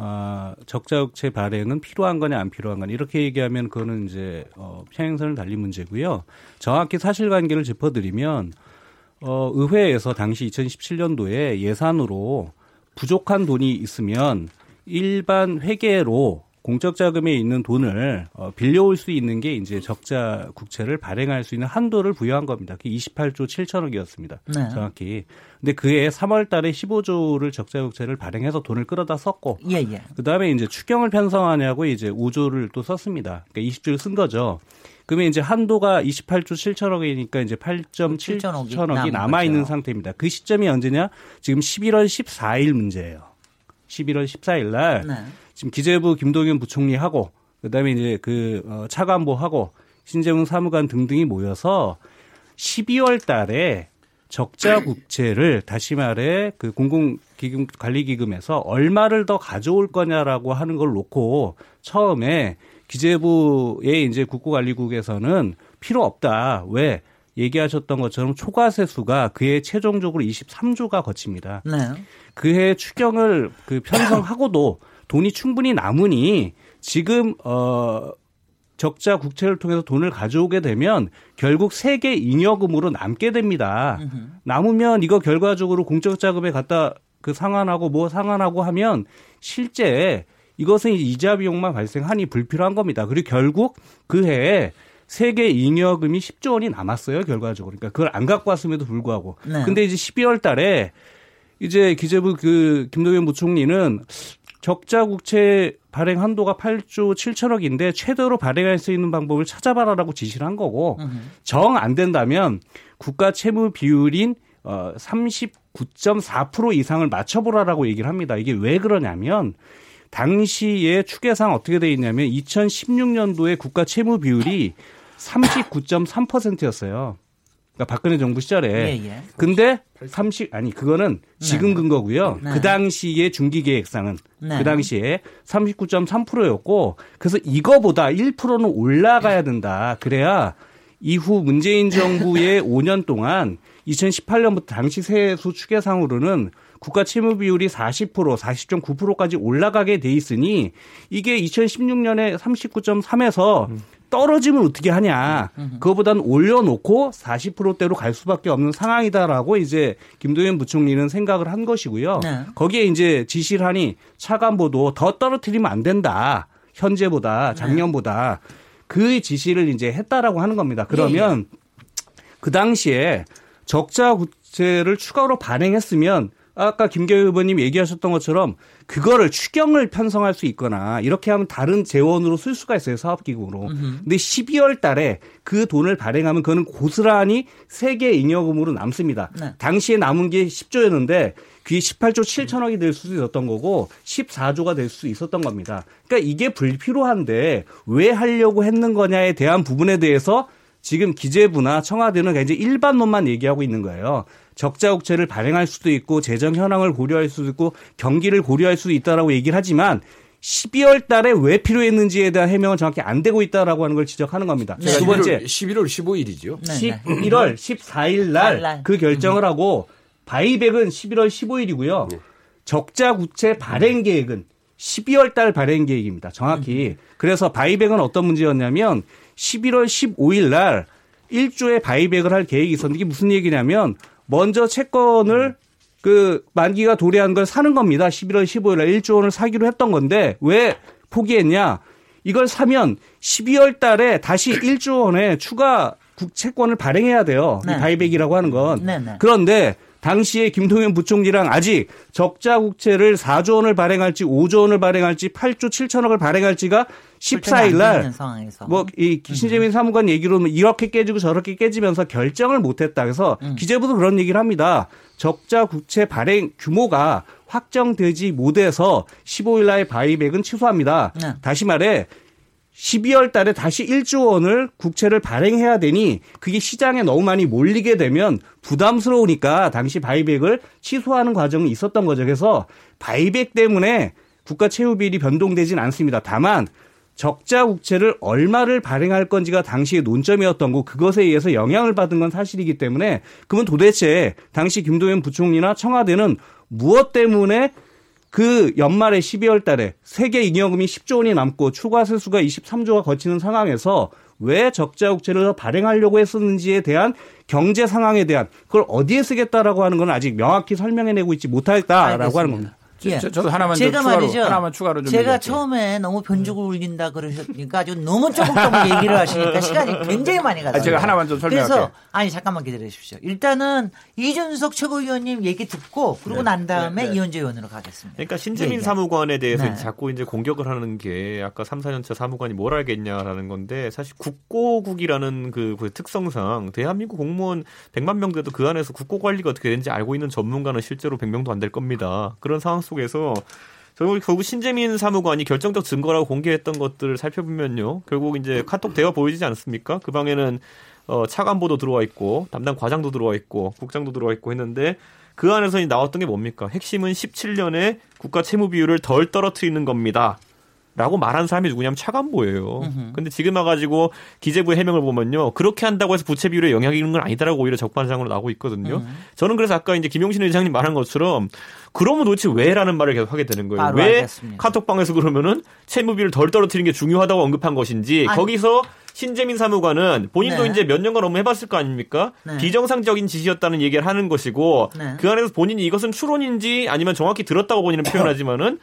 아, 적자국채 발행은 필요한 거냐 안 필요한 거냐 이렇게 얘기하면 그거는 이제 어, 평행선을 달린 문제고요. 정확히 사실관계를 짚어드리면 어, 의회에서 당시 2017년도에 예산으로 부족한 돈이 있으면 일반 회계로 공적 자금에 있는 돈을 어, 빌려올 수 있는 게 이제 적자 국채를 발행할 수 있는 한도를 부여한 겁니다. 그게 28조 7천억이었습니다. 네. 정확히. 근데 그해 3월 달에 15조를 적자 국채를 발행해서 돈을 끌어다 썼고 예, 예. 그다음에 이제 추경을 편성하냐고 이제 5조를 또 썼습니다. 그러니까 20조를 쓴 거죠. 그러면 이제 한도가 28조 7천억이니까 이제 8.7 7천억이 천억이 남은 남아 있는. 상태입니다. 그 시점이 언제냐? 지금 11월 14일 문제예요. 11월 14일 날 네. 지금 기재부 김동연 부총리하고 그다음에 이제 그 어, 차관보하고 신재웅 사무관 등등이 모여서 12월 달에 적자 국채를 다시 말해 그 공공기금 관리기금에서 얼마를 더 가져올 거냐라고 하는 걸 놓고 처음에 기재부의 이제 국고관리국에서는 필요 없다. 왜? 얘기하셨던 것처럼 초과세수가 그해 최종적으로 23조가 거칩니다. 네. 그해 추경을 그 편성하고도 돈이 충분히 남으니 지금 어 적자 국채를 통해서 돈을 가져오게 되면 결국 세계 잉여금으로 남게 됩니다. 남으면 이거 결과적으로 공적 자금에 갖다 그 상환하고 뭐 상환하고 하면 실제 이것은 이자 비용만 발생하니 불필요한 겁니다. 그리고 결국 그 해에 세계 잉여금이 10조 원이 남았어요, 결과적으로. 그러니까 그걸 안 갖고 왔음에도 불구하고. 네. 근데 이제 12월 달에 이제 기재부 그 김동연 부총리는 적자 국채 발행 한도가 8조 7천억인데 최대로 발행할 수 있는 방법을 찾아봐라라고 지시를 한 거고 정 안 된다면 국가 채무 비율인 어 39.4% 이상을 맞춰보라라고 얘기를 합니다. 이게 왜 그러냐면 당시에 추계상 어떻게 돼 있냐면 2016년도에 국가 채무 비율이 39.3%였어요. 그러니까 박근혜 정부 시절에. 예, 예. 근데 30 아니 그거는 지금 근거고요. 네. 그 당시의 중기 계획상은 네. 그 당시에 39.3%였고 그래서 이거보다 1%는 올라가야 된다. 그래야 이후 문재인 정부의 [LAUGHS] 5년 동안 2018년부터 당시 세수 추계상으로는 국가 채무 비율이 40% 40.9%까지 올라가게 돼 있으니 이게 2016년에 39.3에서 떨어지면 어떻게 하냐. 그거보다는 올려놓고 40%대로 갈 수밖에 없는 상황이다라고 이제 김도현 부총리는 생각을 한 것이고요. 네. 거기에 이제 지시를 하니 차관보도 더 떨어뜨리면 안 된다. 현재보다 작년보다 그 지시를 이제 했다라고 하는 겁니다. 그러면 그 당시에 적자 국채를 추가로 발행했으면 아까 김경희 의원님 얘기하셨던 것처럼 그거를 추경을 편성할 수 있거나 이렇게 하면 다른 재원으로 쓸 수가 있어요 사업기금으로. 근데 12월 달에 그 돈을 발행하면 그거는 고스란히 세계 잉여금으로 남습니다. 네. 당시에 남은 게 10조였는데 그게 18조 7천억이 될 수도 있었던 거고 14조가 될 수 있었던 겁니다. 그러니까 이게 불필요한데 왜 하려고 했는 거냐에 대한 부분에 대해서 지금 기재부나 청와대는 굉장히 일반론만 얘기하고 있는 거예요. 적자 국채를 발행할 수도 있고 재정 현황을 고려할 수도 있고 경기를 고려할 수도 있다라고 얘기를 하지만 12월 달에 왜 필요했는지에 대한 해명은 정확히 안 되고 있다라고 하는 걸 지적하는 겁니다. 두 번째 11월 15일이죠. 네, 네. 11월 14일 날 날. 그 결정을 하고 바이백은 11월 15일이고요. 적자 구체 발행 계획은 12월 달 발행 계획입니다. 정확히. 그래서 바이백은 어떤 문제였냐면 11월 15일 날 1조의 buyback을 할 계획이 있었는데 이게 무슨 얘기냐면 먼저 채권을 그 만기가 도래한 걸 사는 겁니다. 11월 15일 날 1조 원을 사기로 했던 건데 왜 포기했냐? 이걸 사면 12월 달에 다시 1조 원의 추가 국채권을 발행해야 돼요. 네. 이 buyback이라고 하는 건. 네, 네. 그런데 당시에 김동연 부총리랑 아직 적자 국채를 4조 원을 발행할지 5조 원을 발행할지 8조 7천억을 발행할지가 14일 날 뭐이 신재민 사무관 얘기로는 이렇게 깨지고 저렇게 깨지면서 결정을 못 했다. 그래서 음. 기재부도 그런 얘기를 합니다. 적자 국채 발행 규모가 확정되지 못해서 15일 날 바이백은 취소합니다. 네. 다시 말해 12월 달에 다시 1조 원을 국채를 발행해야 되니 그게 시장에 너무 많이 몰리게 되면 부담스러우니까 당시 바이백을 취소하는 과정이 있었던 거죠. 그래서 바이백 때문에 국가 채무 비율이 변동되진 않습니다. 다만 적자 국채를 얼마를 발행할 건지가 당시의 논점이었던 거 그것에 의해서 영향을 받은 건 사실이기 때문에 그러면 도대체 당시 김동연 부총리나 청와대는 무엇 때문에 그 연말에 12월 달에 세계 잉여금이 10조 원이 남고 추가 세수가 23조가 거치는 상황에서 왜 적자 국채를 더 발행하려고 했었는지에 대한 경제 상황에 대한 그걸 어디에 쓰겠다라고 하는 건 아직 명확히 설명해내고 있지 못하겠다라고 하는 겁니다. 저, 저, 저도 하나만 좀 제가 추가로, 말이죠. 하나만 추가로 좀 제가 얘기할게요. 처음에 너무 변죽을 울린다 그러셨으니까 아주 너무 조금조금 [LAUGHS] 얘기를 하시니까 시간이 굉장히 많이 갔어요. 제가 하나만 좀 설명할게요. 그래서 아니 잠깐만 기다려 주십시오. 일단은 이준석 최고위원님 얘기 듣고 그러고 난 다음에 이현재 의원으로 가겠습니다. 그러니까 신재민 네, 네. 사무관에 대해서 네. 자꾸 이제 공격을 하는 게 아까 3, 4년차 사무관이 뭘 알겠냐라는 건데 사실 국고국이라는 그, 그 특성상 대한민국 공무원 100만 명 돼도 그 안에서 국고 관리가 어떻게 되는지 알고 있는 전문가는 실제로 100명도 안 될 겁니다. 그런 상황 속에서 결국, 결국 신재민 사무관이 결정적 증거라고 공개했던 것들을 살펴보면요. 결국 이제 카톡 대화 보이지 않습니까? 그 방에는 어, 차관보도 들어와 있고 담당 과장도 들어와 있고 국장도 들어와 있고 했는데 그 안에서 나왔던 게 뭡니까? 핵심은 17년에 국가 채무 비율을 덜 떨어뜨리는 겁니다. 라고 말한 사람이 누구냐면 차관보예요. 근데 지금 와가지고 기재부의 해명을 보면요. 그렇게 한다고 해서 부채 비율에 영향이 있는 건 아니다라고 오히려 적반상으로 나오고 있거든요. 저는 그래서 아까 이제 김용신 의장님 말한 것처럼 그러면 도대체 왜라는 말을 계속 하게 되는 거예요. 왜 알겠습니다. 카톡방에서 그러면은 채무 비율을 덜 떨어뜨리는 게 중요하다고 언급한 것인지 아니. 거기서 신재민 사무관은 본인도 네. 이제 몇 년간 업무 해봤을 거 아닙니까? 네. 비정상적인 지시였다는 얘기를 하는 것이고 네. 그 안에서 본인이 이것은 추론인지 아니면 정확히 들었다고 본인은 [COUGHS] 표현하지만은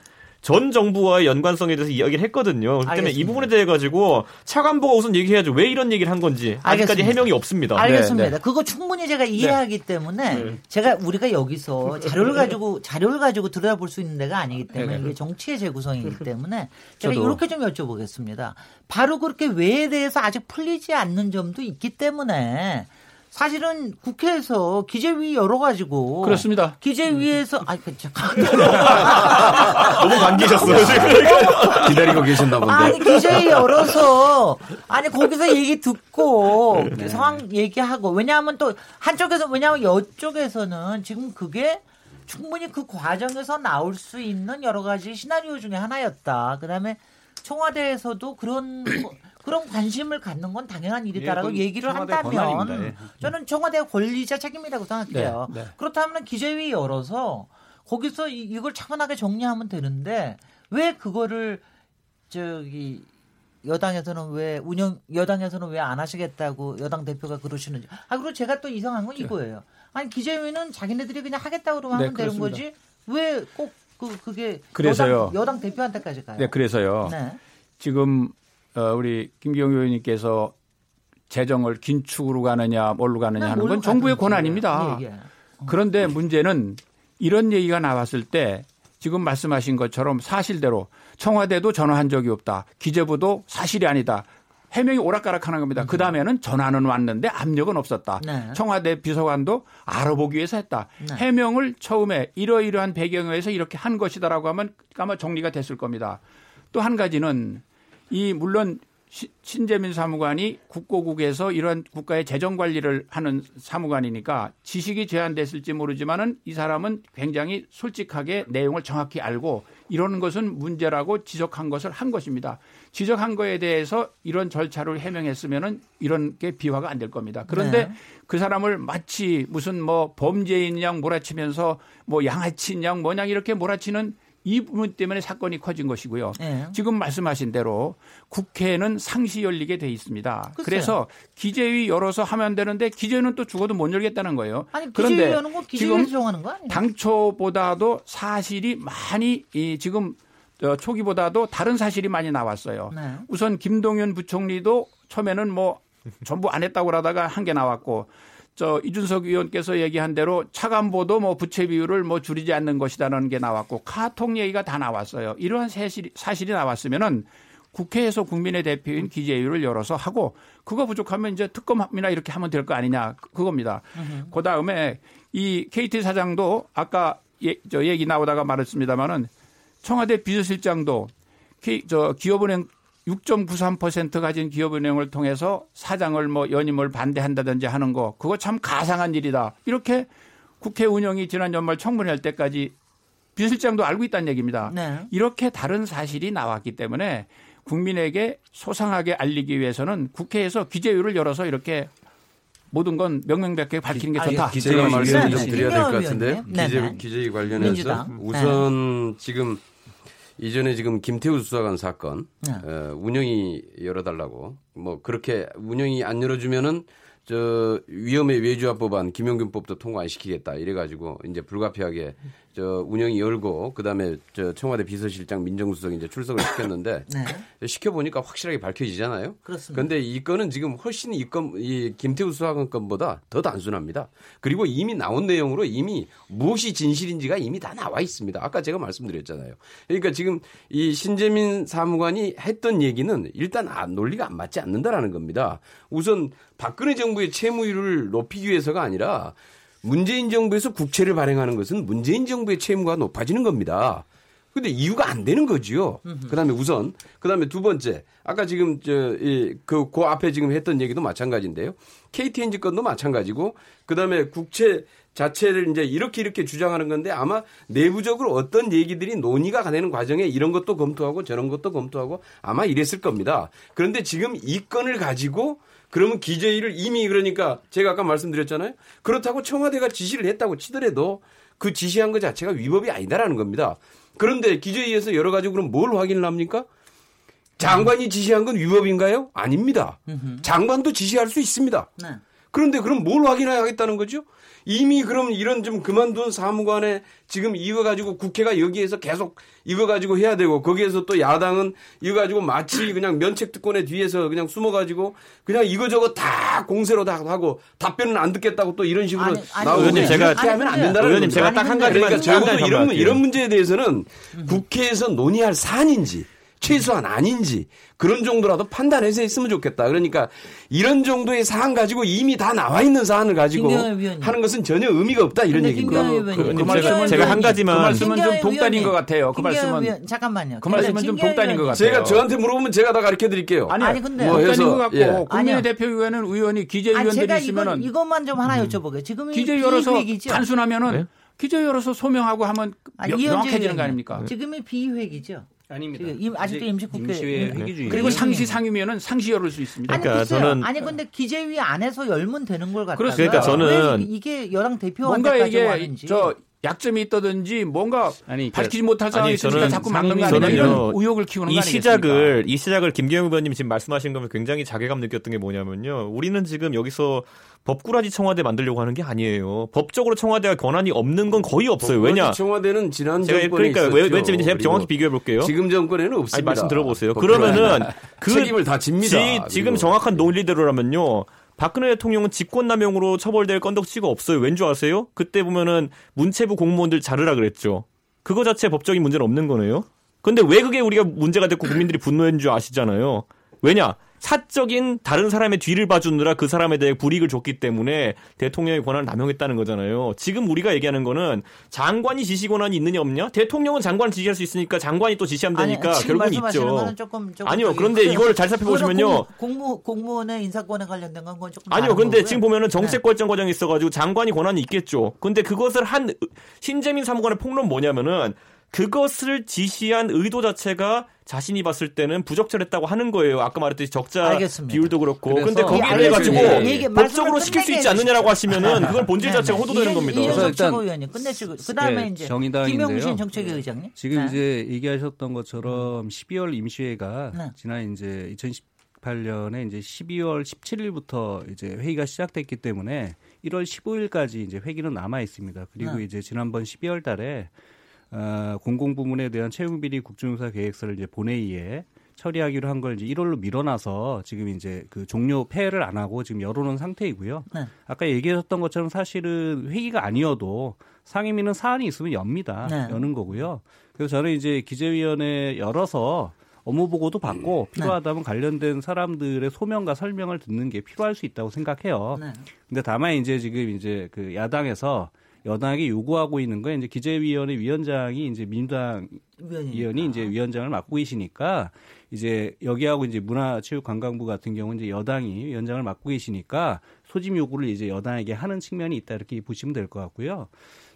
전 정부와의 연관성에 대해서 이야기를 했거든요. 그렇기 때문에 이 알겠습니다. 부분에 대해 가지고 차관보가 우선 얘기해야죠. 왜 이런 얘기를 한 건지 아직까지 알겠습니다. 해명이 없습니다. 알겠습니다. 네. 그거 충분히 제가 이해하기 때문에 제가 우리가 여기서 자료를 가지고 자료를 가지고 들여다볼 수 있는 데가 아니기 때문에 이게 정치의 재구성이기 때문에 제가. 이렇게 좀 여쭤보겠습니다. 바로 그렇게 왜에 대해서 아직 풀리지 않는 점도 있기 때문에 사실은 국회에서 기재위 열어가지고 그렇습니다. 기재위에서 아 잠깐 [LAUGHS] 너무 반기셨어요. 지금. 기다리고 계셨나 본데. 아니 기재위 열어서 아니 거기서 얘기 듣고 네. 상황 얘기하고 왜냐하면 또 한쪽에서 왜냐하면 이쪽에서는 지금 그게 충분히 그 과정에서 나올 수 있는 여러 가지 시나리오 중에 하나였다. 그다음에 청와대에서도 그런 거- 그런 관심을 갖는 건 당연한 일이다라고 예, 얘기를 한다면 권한입니다. 예. 저는 청와대 권리자 책임이라고 생각해요. 네, 네. 그렇다면 기재위 열어서 거기서 이- 이걸 차분하게 정리하면 되는데 왜 그거를 저기 여당에서는 왜 운영 여당에서는 왜 안 하시겠다고 여당 대표가 그러시는지. 아 그리고 제가 또 이상한 건 이거예요. 아니 기재위는 자기네들이 그냥 하겠다고 그러면 네, 하면 되는 그렇습니다. 거지. 왜 꼭 그 그게 그래서요. 여당, 여당 대표한테까지 가요? 네, 그래서요. 네. 지금 어, 우리 김기용 의원님께서 재정을 긴축으로 가느냐 뭘로 가느냐 하는 건 정부의. 권한입니다. 예, 예. 그런데 문제는 이런 얘기가 나왔을 때 지금 말씀하신 것처럼 사실대로 청와대도 전화한 적이 없다. 기재부도 사실이 아니다. 해명이 오락가락하는 겁니다. 그 다음에는 전화는 왔는데 압력은 없었다. 네. 청와대 비서관도 알아보기 위해서 했다. 네. 해명을 처음에 이러이러한 배경에서 이렇게 한 것이다라고 하면 아마 정리가 됐을 겁니다. 또 한 가지는 이 물론 시- 신재민 사무관이 국고국에서 이런 국가의 재정 관리를 하는 사무관이니까 지식이 제한됐을지 모르지만은 이 사람은 굉장히 솔직하게 내용을 정확히 알고 이러는 것은 문제라고 지적한 것을 한 것입니다. 지적한 거에 대해서 이런 절차를 해명했으면은 이런 게 비화가 안 될 겁니다. 그런데 네. 그 사람을 마치 무슨 뭐 범죄인 양 몰아치면서 뭐 양아치인 양 뭐냐 이렇게 몰아치는 이 부분 때문에 사건이 커진 것이고요. 네. 지금 말씀하신 대로 국회는 상시 열리게 돼 있습니다. 글쎄요. 그래서 기재위 열어서 하면 되는데 기재위는 또 죽어도 못 열겠다는 거예요. 아니 그런데 지금? 당초보다도 사실이 많이 이 지금 어, 초기보다도 다른 사실이 많이 나왔어요. 네. 우선 김동연 부총리도 처음에는 뭐 전부 안 했다고 그러다가 한 게 나왔고 저 이준석 의원께서 얘기한 대로 차관보도 뭐 부채 비율을 뭐 줄이지 않는 것이다라는 게 나왔고 카톡 얘기가 다 나왔어요. 이러한 사실이, 사실이 나왔으면은 국회에서 국민의 대표인 기재위를 열어서 하고 그거 부족하면 이제 특검이나 이렇게 하면 될 거 아니냐 그- 그겁니다. 그 다음에 이 KT 사장도 아까 예, 저 얘기 나오다가 말했습니다마는 청와대 비서실장도 K, 저 기업은행 6.93% 가진 기업은행을 통해서 사장을 뭐 연임을 반대한다든지 하는 거 그거 참 가상한 일이다. 이렇게 국회 운영이 지난 연말 청문회 할 때까지 비서실장도 알고 있다는 얘기입니다. 네. 이렇게 다른 사실이 나왔기 때문에 국민에게 소상하게 알리기 위해서는 국회에서 기재위를 열어서 이렇게 모든 건 명명백백 밝히는 게 좋다. 기재위 네, 말씀을 네, 좀 네. 드려야 될것 김경호 같은데 의원님. 네, 기재, 네. 기재위 관련해서 민주당. 우선 지금 이전에 지금 김태우 수사관 사건 네. 어, 운영이 열어달라고 뭐 그렇게 운영이 안 열어주면은 저 위험의 외주화 법안 김용균법도 통과 안 시키겠다 이래가지고 이제 불가피하게 저 운영이 열고 그다음에 저 청와대 비서실장 민정수석이 이제 출석을 시켰는데 [LAUGHS] 네. 시켜 보니까 확실하게 밝혀지잖아요. 그렇습니다. 그런데 이 건은 지금 훨씬 이 건, 이 김태우 수사관 건보다 더 단순합니다. 그리고 이미 나온 내용으로 이미 무엇이 진실인지가 이미 다 나와 있습니다. 아까 제가 말씀드렸잖아요. 그러니까 지금 이 신재민 사무관이 했던 얘기는 일단 아, 논리가 안 맞지 않는다라는 겁니다. 우선 박근혜 정부의 채무율을 높이기 위해서가 아니라 문재인 정부에서 국채를 발행하는 것은 문재인 정부의 채무가 높아지는 겁니다. 근데 이유가 안 되는 거지요. 그다음에 우선 그다음에 두 번째 아까 지금 저이그 그 앞에 지금 했던 얘기도 마찬가지인데요. KTNG 건도 마찬가지고 그다음에 국채 자체를 이제 이렇게 이렇게 주장하는 건데 아마 내부적으로 어떤 얘기들이 논의가 되는 과정에 이런 것도 검토하고 저런 것도 검토하고 아마 이랬을 겁니다. 그런데 지금 이 건을 가지고 그러면 기재위를 이미 그러니까 제가 아까 말씀드렸잖아요. 그렇다고 청와대가 지시를 했다고 치더라도 그 지시한 것 자체가 위법이 아니다라는 겁니다. 그런데 기재위에서 여러 가지 그럼 뭘 확인을 합니까? 장관이 지시한 건 위법인가요? 아닙니다. 장관도 지시할 수 있습니다. 네. 그런데 그럼 뭘 확인하겠다는 거죠? 이미 그럼 이런 좀 그만둔 사무관에 지금 이거 가지고 국회가 여기에서 계속 이거 가지고 해야 되고 거기에서 또 야당은 이거 가지고 마치 그냥 면책 특권의 뒤에서 그냥 숨어 가지고 그냥 이거저거 다 공세로 다 하고 답변은 안 듣겠다고 또 이런 식으로 아니, 아니, 나오고 의원님, 제가- 이렇게 하면 안 된다는 의원님, 제가 겁니다. 딱한 아니, 근데- 가지만 그러니까 적어도 한 이런 이런 문제에 대해서는 국회에서 논의할 사안인지 최소한 아닌지 그런 정도라도 판단해서 했으면 좋겠다. 그러니까 이런 정도의 사안 가지고 이미 다 나와 있는 사안을 가지고. 하는 것은 전혀 의미가 없다 이런 얘기입니다. 김경애 의원님, 그 김경애 제가- 제가 한 의원님, 가지만- 그 말씀은 좀 독단인 것 같아요. 그 말씀은 의원, 잠깐만요. 그 말씀은 좀 독단인 것. 같아요. 제가 저한테 물어보면 제가 다 가르쳐 드릴게요. 아니, 아니, 근데- 뭐 독단인 것 같고 예. 아니요. 국민의 대표 의원은 의원이 아니 기재위원들이 제가 있으면은 이건 이것만 좀 하나 여쭤보게요. 지금 이 기재 열어서. 단순하면은 네? 기재 열어서 소명하고 하면 아니, 명- 명확해지는. 거 아닙니까? 지금이 비회기죠. 아닙니다. 임- 아직도 임시국회- 임시회 네. 회기 중이에요. 그리고 음. 상시 상임위원은 상시 열을 수 있습니다. 아니 그러니까 글쎄요. 저는- 아니 근데 기재위 안에서 열면 되는 걸 갖다가 그러니까 저는- 왜 이게 여당 대표한테까지 이게 왔는지 저 약점이 있다든지 뭔가 아니, 그러니까 밝히지 못할 상황이 아니, 있으니까 저는 자꾸 막는 거 아니냐 저는요, 이런 의혹을 키우는 거이 아니겠습니까? 시작을 이 시작을 김경영 의원님이 지금 말씀하신 거면 굉장히 자괴감 느꼈던 게 뭐냐면요. 우리는 지금 여기서 법꾸라지 청와대 만들려고 하는 게 아니에요. 법적으로 청와대가 권한이 없는 건 거의 없어요. 왜냐? 청와대는 지난 제가 정권에 그러니까 있었죠. 왜 왠지 제가 정확히 비교해 볼게요. 지금 정권에는 아니 없습니다. 말씀 들어보세요. 그러면은 그 책임을 다 집니다. 지, 금 그리고. 정확한 논리대로라면요. 박근혜 대통령은 직권남용으로 처벌될 건덕지가 없어요. 왠 줄 아세요? 그때 보면은 문체부 공무원들 자르라 그랬죠. 그거 자체 법적인 문제는 없는 거네요. 근데 왜 그게 우리가 문제가 됐고 국민들이 분노한 줄 아시잖아요. 왜냐? 사적인 다른 사람의 뒤를 봐주느라 그 사람에 대해 불이익을 줬기 때문에 대통령의 권한을 남용했다는 거잖아요. 지금 우리가 얘기하는 거는 장관이 지시 권한이 있느냐 없냐? 대통령은 장관을 지시할 수 있으니까 장관이 또 지시하면 되니까 아니, 결국은 있죠. 조금, 조금 아니요. 그런데 그래요. 이걸 잘 살펴보시면요. 공, 공무 공무원의 인사권에 관련된 건 조금 아니요. 근데 거고요. 지금 보면은 정책 네. 결정 과정이 있어가지고 장관이 권한이 있겠죠. 근데 그것을 한 신재민 사무관의 폭로는 뭐냐면은 그것을 지시한 의도 자체가 자신이 봤을 때는 부적절했다고 하는 거예요. 아까 말했듯이 적자 알겠습니다. 비율도 그렇고. 근데 거기에 예, 대해 가지고. 예, 예, 법적으로 시킬 수 있지 않느냐라고 하시면은 그건 본질 네, 자체가 네. 호도되는 겁니다. 그래서 일단- 최고위원님 끝내시고 그다음에 네, 이제 정의당인데요. 김영신 정책위 의장님 지금 네. 이제 얘기하셨던 것처럼 12월 임시회가 네. 지난 이제 2018년에 이제 12월 17일부터 이제 회의가 시작됐기 때문에 1월 15일까지 이제 회기는 남아 있습니다. 그리고 네. 이제 지난번 12월 달에 어, 공공부문에 대한 채용 비리 국정조사 계획서를 이제 본회의에 처리하기로 한 걸 이제 1월로 밀어놔서 지금 이제 그 종료 폐회를 안 하고 지금 열어놓은 상태이고요. 네. 아까 얘기하셨던 것처럼 사실은 회의가 아니어도 상임위는 사안이 있으면 엽니다. 네. 여는 거고요. 그래서 저는 이제 기재위원회 열어서 업무 보고도 받고 네. 필요하다면 관련된 사람들의 소명과 설명을 듣는 게 필요할 수 있다고 생각해요. 네. 근데 다만 이제 지금 이제 그 야당에서 여당에게 요구하고 있는 건 이제 기재위원회 위원장이 이제 민주당 위원이니까. 위원이 이제 위원장을 맡고 계시니까 이제 여기하고 이제 문화체육관광부 같은 경우는 이제 여당이 위원장을 맡고 계시니까 소집 요구를 이제 여당에게 하는 측면이 있다 이렇게 보시면 될 것 같고요.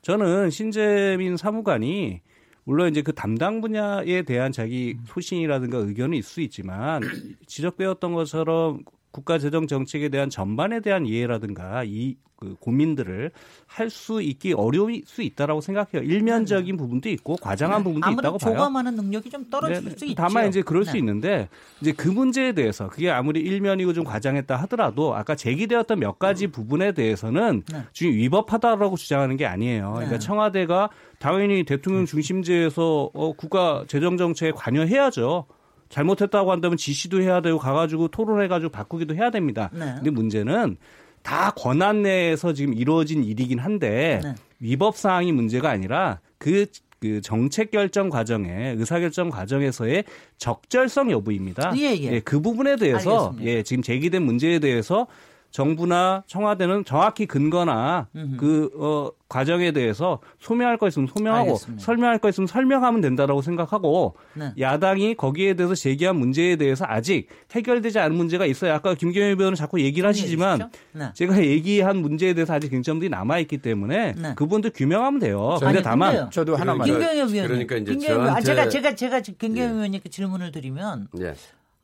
저는 신재민 사무관이 물론 이제 그 담당 분야에 대한 자기 소신이라든가 의견은 있을 수 있지만 지적되었던 것처럼 국가 재정 정책에 대한 전반에 대한 이해라든가 이 그 고민들을 할 수 있기 어려울 수 있다라고 생각해요. 일면적인 부분도 있고 과장한 부분도 네. 있다고 봐요. 조감하는 능력이 좀 떨어질 네, 수 있죠. 다만 이제 그럴 수 네. 있는데 이제 그 문제에 대해서 그게 아무리 일면이고 좀 과장했다 하더라도 아까 제기되었던 몇 가지 부분에 대해서는 네. 지금 위법하다라고 주장하는 게 아니에요. 그러니까 네. 청와대가 당연히 대통령 중심제에서 어, 국가 재정 정책에 관여해야죠. 잘못했다고 한다면 지시도 해야 되고 가가지고 토론해가지고 바꾸기도 해야 됩니다. 네. 근데 문제는 다 권한 내에서 지금 이루어진 일이긴 한데 네. 위법 사항이 문제가 아니라 그, 그 정책 결정 과정에 의사 결정 과정에서의 적절성 여부입니다. 예, 예. 그 부분에 대해서 알겠습니다. 예, 지금 제기된 문제에 대해서 정부나 청와대는 정확히 근거나 그 어, 과정에 대해서 소명할 거 있으면 소명하고 알겠습니다. 설명할 거 있으면 설명하면 된다라고 생각하고 네. 야당이 거기에 대해서 제기한 문제에 대해서 아직 해결되지 않은 문제가 있어요. 아까 김경희 의원은 자꾸 얘기를 하시지만 해주시죠. 네. 제가 얘기한 문제에 대해서 아직 쟁점들이 남아 있기 때문에 네. 그분도 규명하면 돼요. 근데 아니, 다만 근데요. 저도 하나만 김경희 의원님. 그러니까 이제 의원, 아, 저한테- 제가 제가 제가 김경희 예. 의원님께 질문을 드리면 예.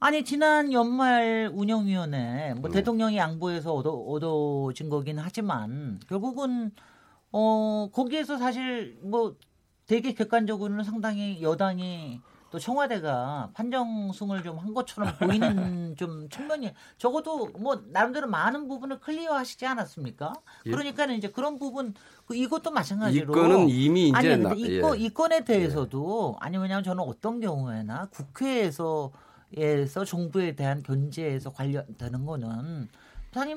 아니 지난 연말 운영위원회 음. 뭐 대통령이 양보해서 얻어, 얻어진 거긴 하지만 결국은 어 거기에서 사실 뭐 되게 객관적으로는 상당히 여당이 또 청와대가 판정승을 좀 한 것처럼 [LAUGHS] 보이는 좀 측면이 적어도 뭐 나름대로 많은 부분을 클리어하시지 않았습니까? 예. 그러니까는 이제 그런 부분 그 이것도 마찬가지로 이 건은 이미 이제 아니 근데 나- 이, 건, 예. 이 건에 대해서도 아니 왜냐하면 저는 어떤 경우에나 국회에서 에서 정부에 대한 견제에서 관련되는 거는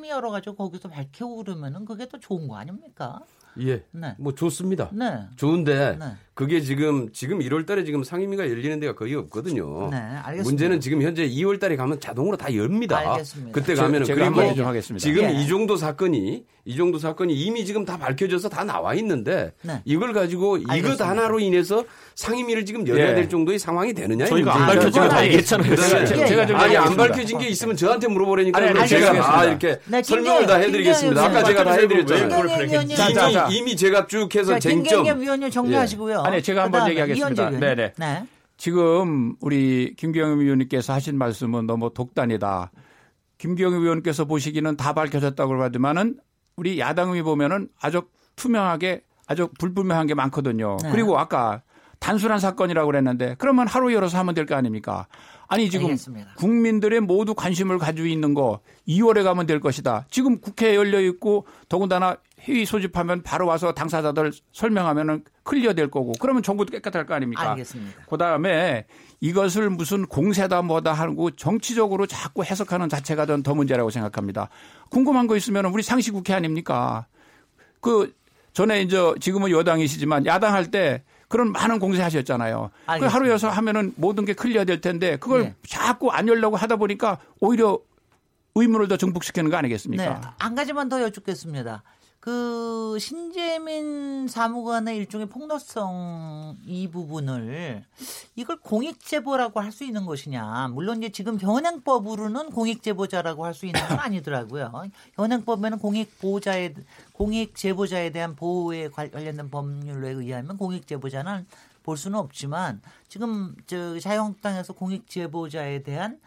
여러 가지 거기서 밝혀 오르면은 그게 더 좋은 거 아닙니까? 예. 네. 뭐 좋습니다. 네. 좋은데 네. 그게 지금 지금 1월 달에 지금 상임위가 열리는 데가 거의 없거든요. 네, 알겠습니다. 문제는 지금 현재 2월 달에 가면 자동으로 다 엽니다. 알겠습니다. 그때 제- 가면은 제가 그리고 하겠습니다. 지금 예. 이 정도 사건이 이 정도 사건이 이미 지금 다 밝혀져서 다 나와 있는데 네. 이걸 가지고 이것 알겠습니다. 하나로 인해서 상임위를 지금 열어야 예. 될 정도의 상황이 되느냐 이 저희가 안 그건 거다 얘기했잖아요. 제가- 제가 좀 아니 안. 밝혀진 게 있으면 저한테 물어보라니까 아니, 제가. 다 이렇게 네, 설명을 다 해드리겠습니다. 아까 제가 다 의원님. 해드렸잖아요. 이미 이미 제가 쭉 해서 자, 쟁점 위원님 정리하시고요. 아니, 제가 한번 얘기하겠습니다. 네네. 네. 지금 우리 김경임 의원님께서 하신 말씀은 너무 독단이다. 김경임 의원께서 보시기는 다 밝혀졌다고 하지만은 우리 야당이 보면은 아주 투명하게 아주 불분명한 게 많거든요. 네. 그리고 아까 단순한 사건이라고 그랬는데 그러면 하루 열어서 하면 될 거 아닙니까? 아니 지금 알겠습니다. 국민들의 모두 관심을 가지고 있는 거 2월에 가면 될 것이다. 지금 국회 열려 있고 더군다나 회의 소집하면 바로 와서 당사자들 설명하면은 클리어 될 거고 그러면 정부도 깨끗할 거 아닙니까? 알겠습니다. 그다음에 이것을 무슨 공세다 뭐다 하고 정치적으로 자꾸 해석하는 자체가 더, 더 문제라고 생각합니다. 궁금한 거 있으면 우리 상시 국회 아닙니까? 그 전에 이제 지금은 여당이시지만 야당 할때 그런 많은 공세 하셨잖아요. 그. 하루 여서 하면은 모든 게 클리어 될 텐데 그걸 네. 자꾸 안 열려고 하다 보니까 오히려 의문을 더 증폭시키는 거 아니겠습니까? 네. 한 가지만 더 여쭙겠습니다. 그 신재민 사무관의 일종의 폭로성 이 부분을 이걸 공익 제보라고 할 수 있는 것이냐? 물론 이제 지금 현행법으로는 공익 제보자라고 할 수 있는 건 아니더라고요. 현행법에는 공익 보호자에 공익 제보자에 대한 보호에 관- 관련된 법률에 의하면 공익 제보자는 볼 수는 없지만 지금 저 자유한국당에서 공익 제보자에 대한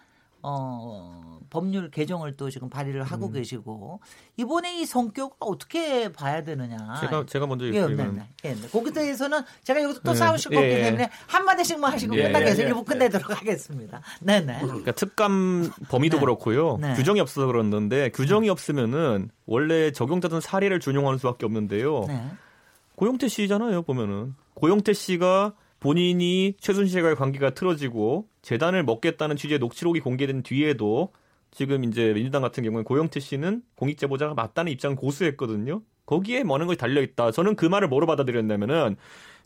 어, 법률 개정을 또 지금 발의를 하고 음. 계시고 이번에 이 성격을 어떻게 봐야 되느냐. 제가 제가 먼저 예, 네, 읽으면 네, 예, 네. 거기에 대해서는 제가 여기서 또 네. 싸우실 거기 예, 예. 때문에 한 마디씩만 하시고 예. 예, 예. 일부 끝내도록 하겠습니다. 네, 네. 그러니까 특감 범위도 네. 그렇고요. 네. 규정이 없어서 그러는데 규정이 없으면은 원래 적용자든 사례를 준용하는 수밖에 없는데요. 네. 고용태 씨잖아요, 보면은. 고용태 씨가 본인이 최순실과의 관계가 틀어지고 재단을 먹겠다는 취지의 녹취록이 공개된 뒤에도 지금 이제 민주당 같은 경우는 고영태 씨는 공익 제보자가 맞다는 입장을 고수했거든요. 거기에 많은 것이 달려 있다. 저는 그 말을 뭐로 받아들였냐면은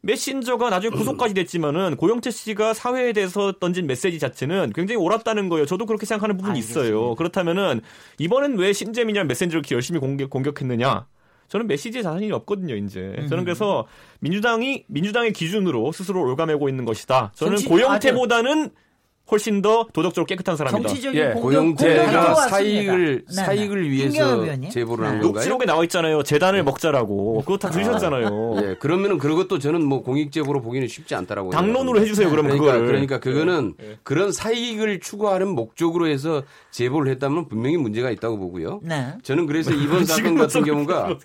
메신저가 나중에 구속까지 됐지만은 고영태 씨가 사회에 대해서 던진 메시지 자체는 굉장히 옳았다는 거예요. 저도 그렇게 생각하는 부분이 알겠습니다. 있어요. 그렇다면은 이번엔 왜 신재민이랑 메신저를 이렇게 열심히 공격, 공격했느냐? 저는 메시지에 자신이 없거든요, 이제. 음. 저는 그래서 민주당이 민주당의 기준으로 스스로 올가매고 있는 것이다. 저는 고영태보다는 훨씬 더 도덕적으로 깨끗한 사람이다. 정치적인 예, 고영태가. 사익을 네, 네. 사익을 김경엽 위해서. 제보를 한 네. 건가요? 녹취록에 나와 있잖아요. 재단을 먹자라고. 그거 다 들으셨잖아요. 예, 그러면은 그것도 저는 뭐 공익 제보로 보기는 쉽지 않다라고. 당론으로 생각합니다. 해주세요. 그러면 그러니까. 그러니까 그거는 그런 사익을 추구하는 목적으로 해서 제보를 했다면 분명히 문제가 있다고 보고요. 네. 저는 그래서 [LAUGHS] 이번 사건 같은 경우가?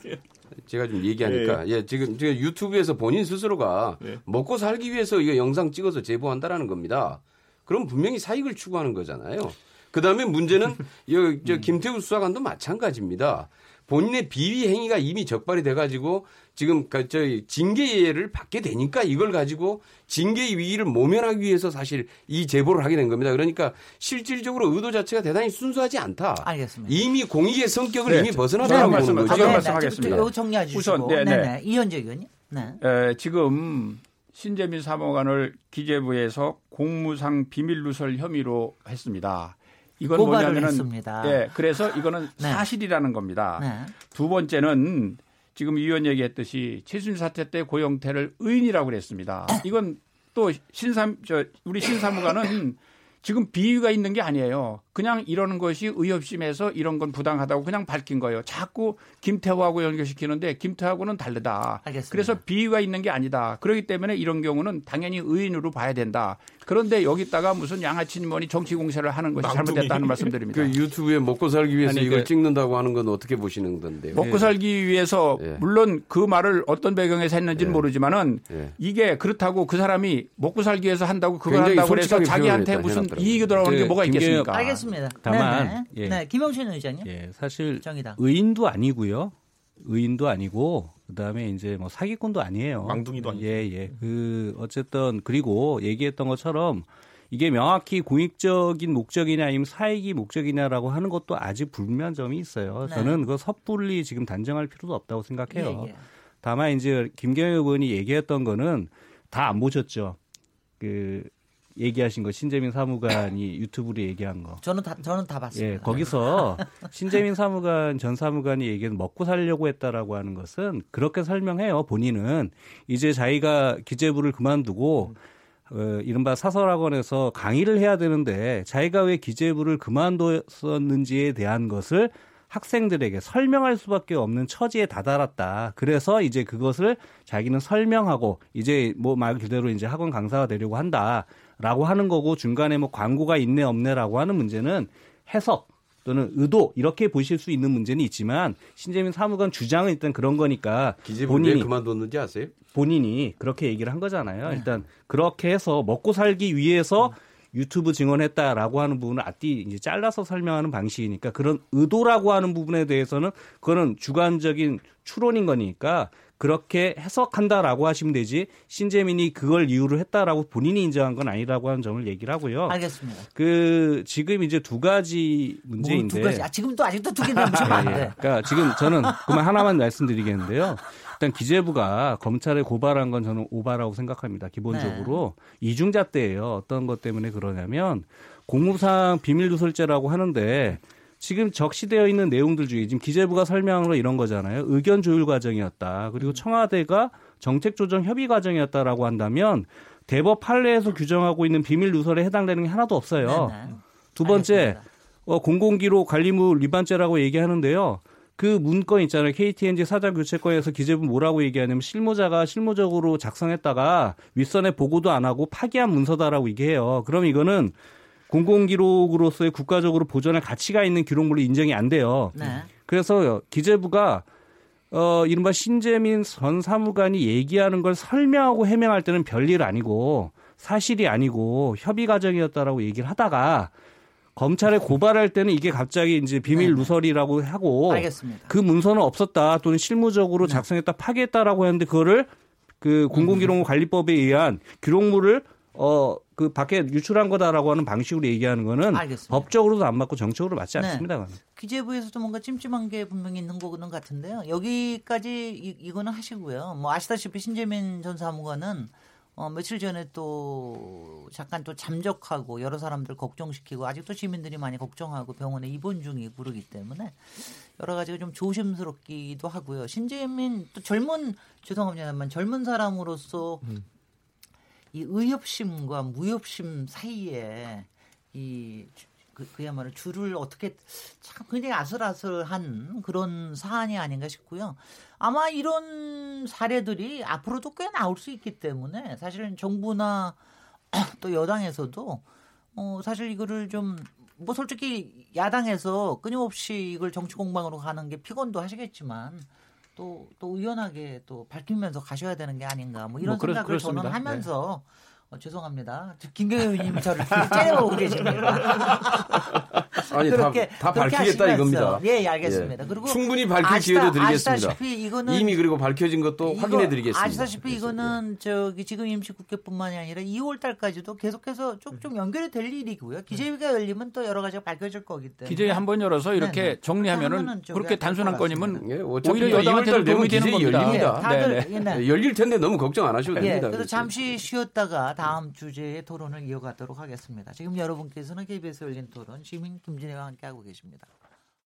제가 좀 얘기하니까 예, 지금 제가 유튜브에서 본인 스스로가 네. 먹고 살기 위해서 이거 영상 찍어서 제보한다라는 겁니다. 그럼 분명히 사익을 추구하는 거잖아요. 그 다음에 문제는 여, 저 김태우 수사관도 마찬가지입니다. 본인의 비위 행위가 이미 적발이 돼가지고 지금 그 저희 징계를 받게 되니까 이걸 가지고 징계의 위기를 모면하기 위해서 사실 이 제보를 하게 된 겁니다. 그러니까 실질적으로 의도 자체가 대단히 순수하지 않다. 알겠습니다. 이미 공익의 성격을 네, 이미 저- 벗어나다고 저는 보는 말씀- 거죠. 네, 말씀하겠습니다. 네. 우선, 네, 네, 네. 네. 이현재 의원님. 네. 에, 지금 신재민 사무관을 기재부에서 공무상 비밀 누설 혐의로 했습니다. 이건 뭐냐면은. 예, 그래서 이거는 [LAUGHS] 네. 사실이라는 겁니다. 네. 두 번째는 지금 이 의원 얘기했듯이 최순실 사태 때 고영태를 의인이라고 그랬습니다. 이건 또 신삼 저 우리 신사무관은 지금 비위가 있는 게 아니에요. 그냥 이러는 것이 의협심에서 이런 건 부당하다고 그냥 밝힌 거예요. 자꾸 김태호하고 연결시키는데 김태호하고는 다르다. 알겠습니다. 그래서 비위가 있는 게 아니다. 그렇기 때문에 이런 경우는 당연히 의인으로 봐야 된다. 그런데 여기다가 무슨 양아치 뭐니 정치 공세를 하는 것이 낭둥이. 잘못됐다는 말씀드립니다. 그 유튜브에 먹고 살기 위해서 아니, 이걸 그- 찍는다고 하는 건 어떻게 보시는 건데요? 먹고 살기 위해서 예. 물론 그 말을 어떤 배경에서 했는지는 예. 모르지만은 예. 이게 그렇다고 그 사람이 먹고 살기 위해서 한다고 그걸 한다고 그래서 솔직하게 자기한테 무슨 이익이 돌아오는 게그 뭐가 있겠습니까? 알겠습니다. 다만, 네, 네. 예. 네, 김영신 의장님. 예, 사실 정의당. 의인도 아니고요. 의인도 아니고 그다음에 이제 뭐 사기꾼도 아니에요. 망둥이도 아니고. 예, 예. 그 어쨌든 그리고 얘기했던 것처럼 이게 명확히 공익적인 목적이냐 아니면 사익이 목적이냐라고 하는 것도 아직 불명한 점이 있어요. 네. 저는 그 섣불리 지금 단정할 필요도 없다고 생각해요. 예, 예. 다만 이제 김경엽 의원이 얘기했던 거는 다 안 보셨죠. 그 얘기하신 거 신재민 사무관이 유튜브로 얘기한 거. 저는 다 저는 다 봤습니다. 예, 거기서 [LAUGHS] 신재민 사무관 전 사무관이 얘기한 먹고 살려고 했다라고 하는 것은 그렇게 설명해요. 본인은 이제 자기가 기재부를 그만두고 어, 이른바 사설학원에서 강의를 해야 되는데 자기가 왜 기재부를 그만뒀었는지에 대한 것을 학생들에게 설명할 수밖에 없는 처지에 다다랐다. 그래서 이제 그것을 자기는 설명하고 이제 뭐 말 그대로 이제 학원 강사가 되려고 한다 라고 하는 거고 중간에 뭐 광고가 있네 없네라고 하는 문제는 해석 또는 의도 이렇게 보실 수 있는 문제는 있지만 신재민 사무관 주장은 일단 그런 거니까 본인이 그만뒀는지 아세요? 본인이 그렇게 얘기를 한 거잖아요. 일단 그렇게 해서 먹고 살기 위해서 유튜브 증언했다라고 하는 부분을 앞뒤 이제 잘라서 설명하는 방식이니까 그런 의도라고 하는 부분에 대해서는 그거는 주관적인 추론인 거니까 그렇게 해석한다라고 하시면 되지 신재민이 그걸 이유로 했다라고 본인이 인정한 건 아니라고 하는 점을 얘기를 하고요. 알겠습니다. 그 지금 이제 두 가지 뭐 문제인데 두 가지. 아, 지금도 아직도 두 개를 넘치면 안 예, 예. 돼. 그러니까 지금 저는 그만 하나만 말씀드리겠는데요. 일단 기재부가 검찰에 고발한 건 저는 오바라고 생각합니다. 기본적으로 네. 이중잣대예요. 어떤 것 때문에 그러냐면 공무상 비밀 누설죄라고 하는데 지금 적시되어 있는 내용들 중에 지금 기재부가 설명으로 이런 거잖아요. 의견 조율 과정이었다. 음. 그리고 청와대가 정책 조정 협의 과정이었다라고 한다면 대법 판례에서 규정하고 있는 비밀 누설에 해당되는 게 하나도 없어요. 네, 네. 두 번째. 어, 공공기록 관리물 위반죄라고 얘기하는데요. 그 문건 있잖아요. KTNG 사장 교체권에서 기재부 뭐라고 얘기하냐면 실무자가 실무적으로 작성했다가 윗선에 보고도 안 하고 파기한 문서다라고 얘기해요. 그럼 이거는 공공기록으로서의 국가적으로 보존할 가치가 있는 기록물로 인정이 안 돼요. 네. 그래서 기재부가 어 이른바 신재민 전 사무관이 얘기하는 걸 설명하고 해명할 때는 별일 아니고 사실이 아니고 협의 과정이었다라고 얘기를 하다가 검찰에 고발할 때는 이게 갑자기 이제 비밀 네. 누설이라고 하고 알겠습니다. 그 문서는 없었다 또는 실무적으로 작성했다 파기했다라고 했는데 그거를 그 공공기록물 관리법에 의한 기록물을 어 그 밖에 유출한 거다라고 하는 방식으로 얘기하는 거는 알겠습니다. 법적으로도 안 맞고 정책으로 맞지 네. 않습니다. 기재부에서도 뭔가 찜찜한 게 분명히 있는 거는 같은데요. 여기까지 이, 이거는 하시고요. 뭐 아시다시피 신재민 전 사무관은 어, 며칠 전에 또 잠깐 또 잠적하고 여러 사람들 걱정시키고 아직도 시민들이 많이 걱정하고 병원에 입원 중이고 그러기 때문에 여러 가지가 좀 조심스럽기도 하고요. 신재민 또 젊은 죄송합니다만 젊은 사람으로서 이 의협심과 무협심 사이에 이 그, 그야말로 줄을 어떻게 참 굉장히 아슬아슬한 그런 사안이 아닌가 싶고요. 아마 이런 사례들이 앞으로도 꽤 나올 수 있기 때문에 사실은 정부나 [CLEARS THROAT] 또 여당에서도 어 사실 이거를 좀 뭐 솔직히 야당에서 끊임없이 이걸 정치 공방으로 가는 게 피곤도 하시겠지만 또, 또 의연하게 또 밝히면서 가셔야 되는 게 아닌가 뭐 이런 뭐 그렇- 생각을 저는 그렇습니다. 하면서 어, 죄송합니다. 의원님이 저를 [LAUGHS] 째려보고 계십니다. [LAUGHS] 아니 다, 그렇게- 다 그렇게 밝히겠다. 이겁니다. 예, 예, 알겠습니다. 그리고 충분히 밝힐 아시다- 기회도 드리겠습니다. 아시다시피 이거는 이미 그리고 밝혀진 것도 이거 확인해 드리겠습니다. 아시다시피 이거는 저기 지금 임시국회뿐만이 아니라 2월 달까지도 계속해서 좀, 좀 연결이 될 일이고요. 기재위가 열리면 또 여러 가지가 밝혀질 거기 때문에. 기재위 한 번 열어서 이렇게 네네. 정리하면은 그렇게 단순한. 건이면 예, 오히려 여당한테도 2월 달 도움이 되면 되는 겁니다. 열립니다. 예, 다들 네네. 예, 네. 예, 열릴 텐데 너무 걱정 안 하셔도 예, 됩니다. 그래서 그렇죠. 잠시 쉬었다가 다음 주제의 토론을 이어가도록 하겠습니다. 지금 여러분께서는 KBS 열린 토론 시민 김진애와 함께하고 계십니다.